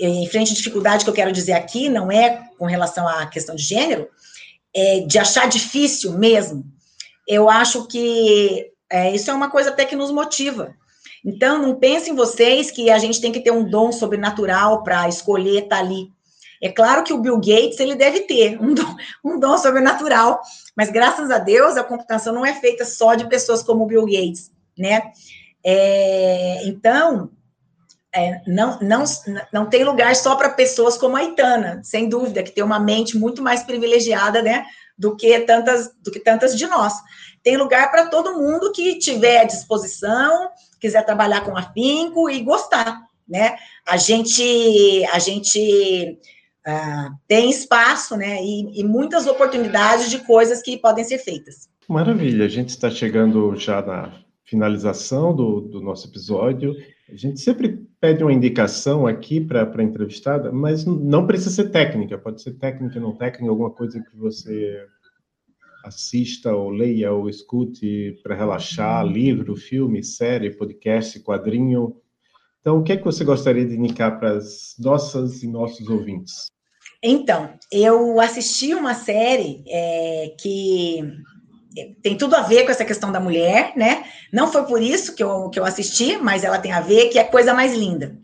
é, enfrente dificuldade que eu quero dizer aqui, não é com relação à questão de gênero, é de achar difícil mesmo eu acho que é, isso é uma coisa até que nos motiva. Então, não pensem vocês que a gente tem que ter um dom sobrenatural para escolher estar tá ali. É claro que o Bill Gates ele deve ter um dom, (laughs) um dom sobrenatural, mas graças a Deus a computação não é feita só de pessoas como o Bill Gates, né? É, então, é, não, não, não tem lugar só para pessoas como a Itana, sem dúvida, que tem uma mente muito mais privilegiada, né, do que tantas, do que tantas de nós. Tem lugar para todo mundo que tiver à disposição, quiser trabalhar com afinco e gostar, né? A gente, a gente uh, tem espaço, né? E, e muitas oportunidades de coisas que podem ser feitas. Maravilha, a gente está chegando já na finalização do, do nosso episódio. A gente sempre pede uma indicação aqui para a entrevistada, mas não precisa ser técnica, pode ser técnica, não técnica, alguma coisa que você assista ou leia ou escute para relaxar, livro, filme, série, podcast, quadrinho. Então, o que é que você gostaria de indicar para as nossas e nossos ouvintes? Então, eu assisti uma série é, que tem tudo a ver com essa questão da mulher, né? Não foi por isso que eu, que eu assisti, mas ela tem a ver, que é Coisa Mais Linda.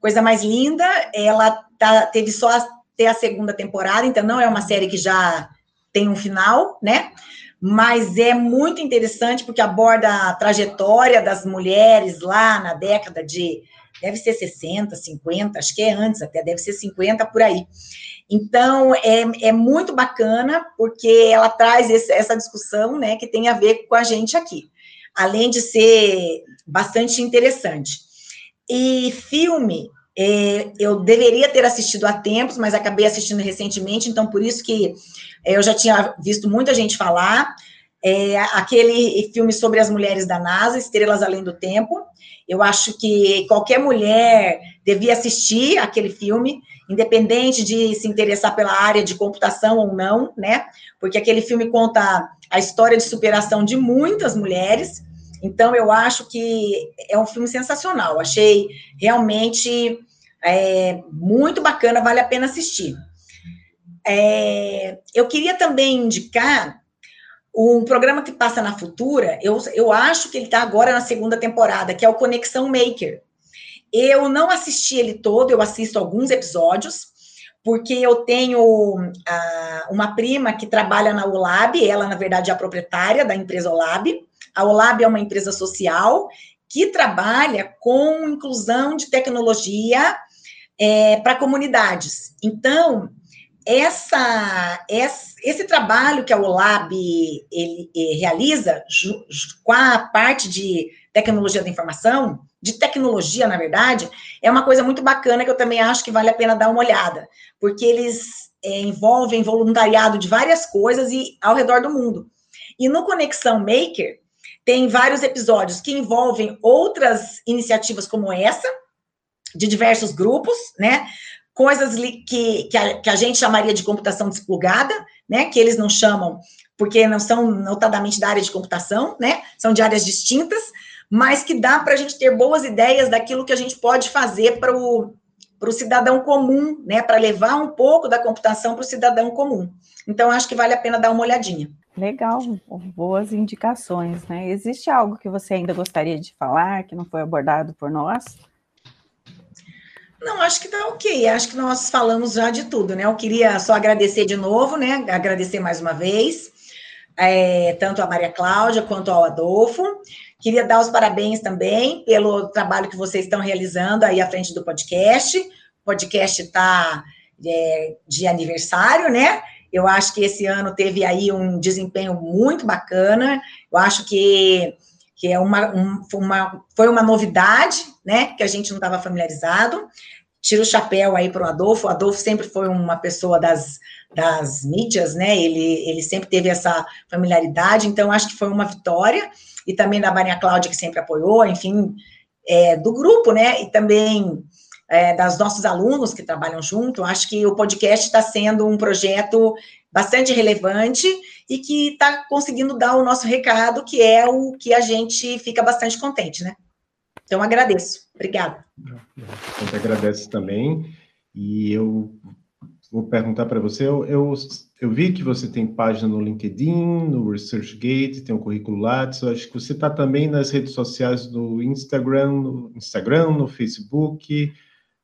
Coisa Mais Linda, ela tá, teve só até a segunda temporada, então não é uma série que já tem um final, né? Mas é muito interessante porque aborda a trajetória das mulheres lá na década de deve ser 60, 50, acho que é antes até, deve ser 50 por aí. Então, é, é muito bacana, porque ela traz esse, essa discussão, né, que tem a ver com a gente aqui, além de ser bastante interessante. E filme, é, eu deveria ter assistido há tempos, mas acabei assistindo recentemente, então por isso que é, eu já tinha visto muita gente falar. É, aquele filme sobre as mulheres da NASA, Estrelas Além do Tempo. Eu acho que qualquer mulher devia assistir aquele filme, independente de se interessar pela área de computação ou não, né? Porque aquele filme conta a história de superação de muitas mulheres. Então, eu acho que é um filme sensacional. Achei realmente é, muito bacana, vale a pena assistir. É, eu queria também indicar um programa que passa na Futura, eu, eu acho que ele está agora na segunda temporada, que é o Conexão Maker. Eu não assisti ele todo, eu assisto alguns episódios, porque eu tenho uh, uma prima que trabalha na Olab, ela, na verdade, é a proprietária da empresa Olab. A Olab é uma empresa social que trabalha com inclusão de tecnologia é, para comunidades. Então, essa, essa, esse trabalho que a OLAB ele, ele realiza com a parte de tecnologia da informação, de tecnologia, na verdade, é uma coisa muito bacana que eu também acho que vale a pena dar uma olhada, porque eles é, envolvem voluntariado de várias coisas e ao redor do mundo. E no Conexão Maker, tem vários episódios que envolvem outras iniciativas como essa, de diversos grupos, né? Coisas que, que a, que, a, gente chamaria de computação desplugada, né? Que eles não chamam porque não são notadamente da área de computação, né? São de áreas distintas, mas que dá para a gente ter boas ideias daquilo que a gente pode fazer para o para o cidadão comum, né, para levar um pouco da computação para o cidadão comum. Então, acho que vale a pena dar uma olhadinha. Legal, boas indicações, né? Existe algo que você ainda gostaria de falar que não foi abordado por nós? Não, acho que tá ok. Acho que nós falamos já de tudo, né? Eu queria só agradecer de novo, né? Agradecer mais uma vez, é, tanto a Maria Cláudia quanto ao Adolfo. Queria dar os parabéns também pelo trabalho que vocês estão realizando aí à frente do podcast. O podcast está é, de aniversário, né? Eu acho que esse ano teve aí um desempenho muito bacana. Eu acho que, que é uma, um, uma, foi uma novidade, né? Que a gente não estava familiarizado. Tiro o chapéu aí para o Adolfo. O Adolfo sempre foi uma pessoa das, das mídias, né? Ele, ele sempre teve essa familiaridade, então acho que foi uma vitória. E também da Maria Cláudia, que sempre apoiou, enfim, é, do grupo, né? E também é, das nossos alunos que trabalham junto, acho que o podcast está sendo um projeto bastante relevante e que está conseguindo dar o nosso recado, que é o que a gente fica bastante contente, né? Então, agradeço. Obrigada. A gente agradece também. E eu vou perguntar para você, eu, eu, eu, vi que você tem página no LinkedIn, no ResearchGate, tem um currículo Lattes, eu acho que você está também nas redes sociais do Instagram, no Instagram, no Facebook,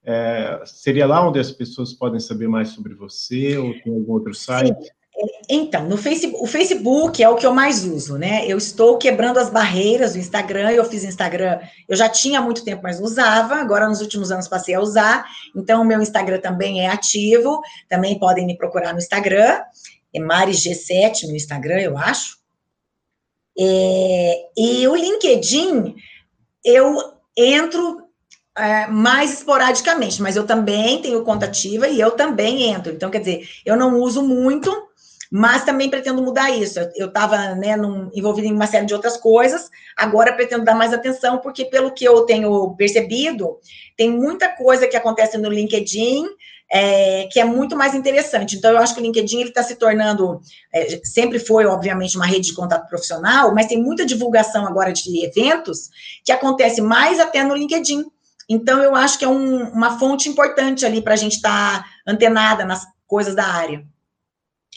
é, seria lá onde as pessoas podem saber mais sobre você ou tem algum outro site? Sim. Então, no Facebook, o Facebook é o que eu mais uso, né? Eu estou quebrando as barreiras do Instagram. Eu fiz Instagram, eu já tinha muito tempo, mas não usava. Agora, nos últimos anos, passei a usar. Então, o meu Instagram também é ativo. Também podem me procurar no Instagram. É MariG7 no Instagram, eu acho. É, e o LinkedIn, eu entro é, mais esporadicamente, mas eu também tenho conta ativa e eu também entro. Então, quer dizer, eu não uso muito, mas também pretendo mudar isso. Eu estava né, envolvida em uma série de outras coisas, agora pretendo dar mais atenção, porque pelo que eu tenho percebido, tem muita coisa que acontece no LinkedIn é, que é muito mais interessante. Então, eu acho que o LinkedIn está se tornando, é, sempre foi, obviamente, uma rede de contato profissional, mas tem muita divulgação agora de eventos que acontece mais até no LinkedIn. Então, eu acho que é um, uma fonte importante ali para a gente estar tá antenada nas coisas da área.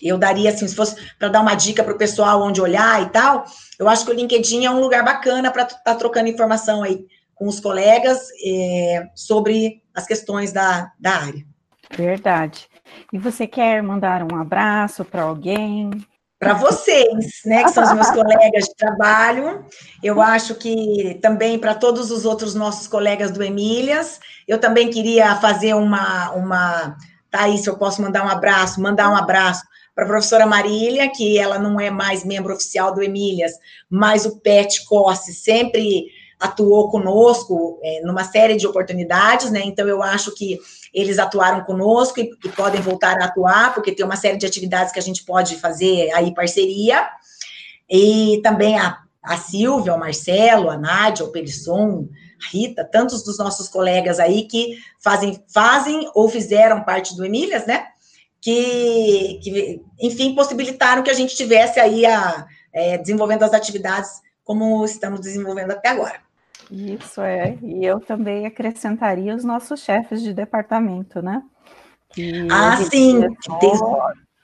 Eu daria, assim, se fosse para dar uma dica para o pessoal onde olhar e tal, eu acho que o LinkedIn é um lugar bacana para estar tá trocando informação aí com os colegas é, sobre as questões da, da área. Verdade. E você quer mandar um abraço para alguém? para vocês, né, que são os meus (laughs) colegas de trabalho. Eu acho que também para todos os outros nossos colegas do Emílias, eu também queria fazer uma, uma, Thaís, eu posso mandar um abraço, mandar um abraço para a professora Marília, que ela não é mais membro oficial do Emílias, mas o PET Cossi sempre atuou conosco é, numa série de oportunidades, né? Então eu acho que eles atuaram conosco e, e, podem voltar a atuar, porque tem uma série de atividades que a gente pode fazer aí parceria. E também a, a Silvia, o Marcelo, a Nádia, o Pelisson, a Rita, tantos dos nossos colegas aí que fazem, fazem ou fizeram parte do Emílias, né? Que, que enfim, possibilitaram que a gente tivesse aí a, é, desenvolvendo as atividades como estamos desenvolvendo até agora. Isso é, e eu também acrescentaria os nossos chefes de departamento, né? Que ah, sim. Desde...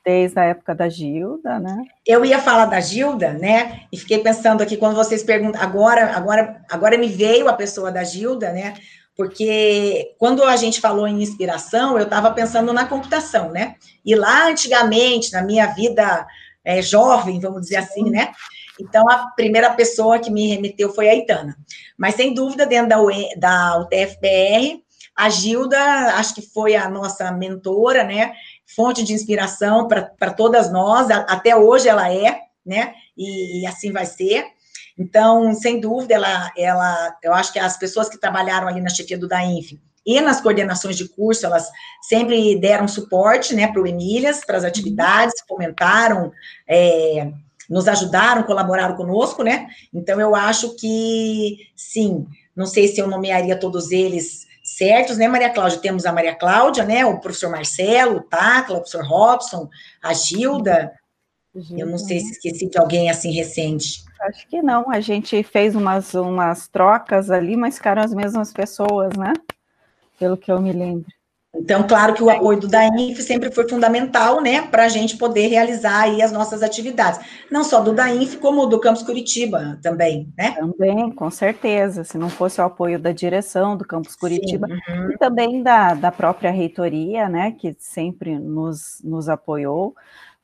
desde a época da Gilda, né? Eu ia falar da Gilda, né? E fiquei pensando aqui quando vocês perguntam, agora, agora, agora me veio a pessoa da Gilda, né? Porque quando a gente falou em inspiração, eu estava pensando na computação, né? E lá antigamente, na minha vida é, jovem, vamos dizer assim, né? Então, a primeira pessoa que me remeteu foi a Itana. Mas, sem dúvida, dentro da, UE, da UTFPR, a Gilda, acho que foi a nossa mentora, né? Fonte de inspiração para todas nós, até hoje ela é, né? E, e, assim vai ser. Então, sem dúvida, ela, ela, eu acho que as pessoas que trabalharam ali na chefia do DAINF e nas coordenações de curso, elas sempre deram suporte, né, para o Emílias, para as atividades, comentaram, é, nos ajudaram, colaboraram conosco, né? Então, eu acho que, sim, não sei se eu nomearia todos eles certos, né, Maria Cláudia? Temos a Maria Cláudia, né, o professor Marcelo, o Tacla, o professor Robson, a Gilda. eu não sei se esqueci de alguém assim recente. Acho que não, a gente fez umas, umas trocas ali, mas ficaram as mesmas pessoas, né? Pelo que eu me lembro. Então, claro que o apoio do DAINF sempre foi fundamental, né, para a gente poder realizar aí as nossas atividades. Não só do DAINF, como do Campus Curitiba também, né? Também, com certeza. Se não fosse o apoio da direção do Campus Curitiba Sim, uhum. e também da, da própria reitoria, né, que sempre nos, nos apoiou,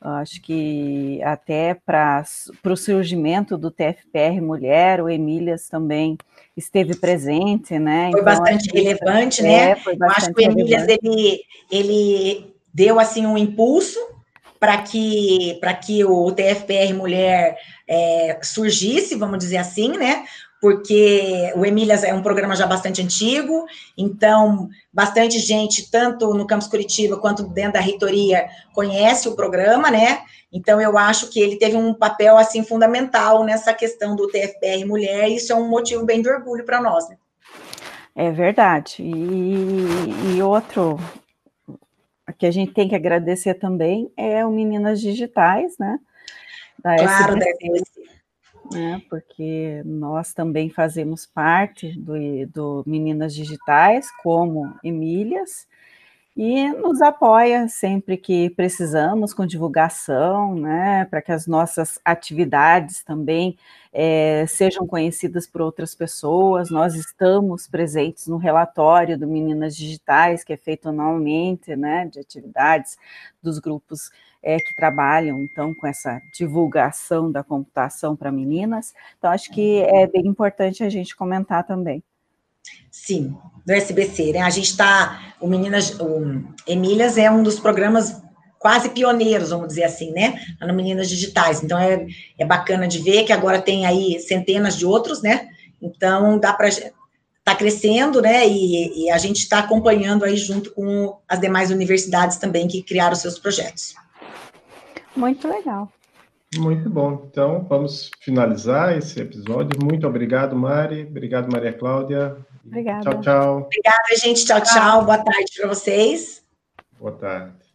Acho que até para o surgimento do TFPR Mulher, o Emílias também esteve presente, né? Foi então, bastante relevante, né? É, foi bastante acho que o Emílias ele, ele deu assim um impulso para que para que o TFPR Mulher é, surgisse, vamos dizer assim, né? Porque o Emílias é um programa já bastante antigo, então bastante gente, tanto no Campus Curitiba quanto dentro da reitoria, conhece o programa, né? Então eu acho que ele teve um papel assim fundamental nessa questão do TFPR Mulher, e isso é um motivo bem de orgulho para nós. Né? É verdade. E, e outro que a gente tem que agradecer também é o Meninas Digitais, né? Da claro, SBC, né? Porque nós também fazemos parte do, do Meninas Digitais, como Emílias, e nos apoia sempre que precisamos com divulgação, né, para que as nossas atividades também é, sejam conhecidas por outras pessoas. Nós estamos presentes no relatório do Meninas Digitais, que é feito anualmente, né, de atividades dos grupos é, que trabalham, então, com essa divulgação da computação para meninas. Então, acho que é bem importante a gente comentar também. Sim, do SBC, né? A gente está, o Meninas, o Emílias é um dos programas quase pioneiros, vamos dizer assim, né? No Meninas Digitais. Então é, é bacana de ver que agora tem aí centenas de outros, né? Então dá para tá crescendo, né? E, e a gente está acompanhando aí junto com as demais universidades também que criaram seus projetos. Muito legal. Muito bom. Então, vamos finalizar esse episódio. Muito obrigado, Mari. Obrigado, Maria Cláudia. Obrigada. Tchau, tchau. Obrigada, gente. Tchau, tchau. Boa tarde para vocês. Boa tarde.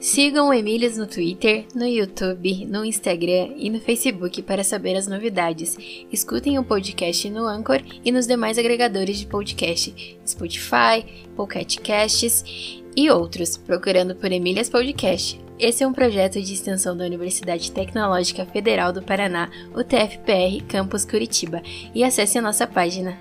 Sigam o Emílias no Twitter, no YouTube, no Instagram e no Facebook para saber as novidades. Escutem o podcast no Anchor e nos demais agregadores de podcast, Spotify, Pocket Casts e outros, procurando por Emílias Podcast. Esse é um projeto de extensão da Universidade Tecnológica Federal do Paraná, o TFPR Campus Curitiba, e acesse a nossa página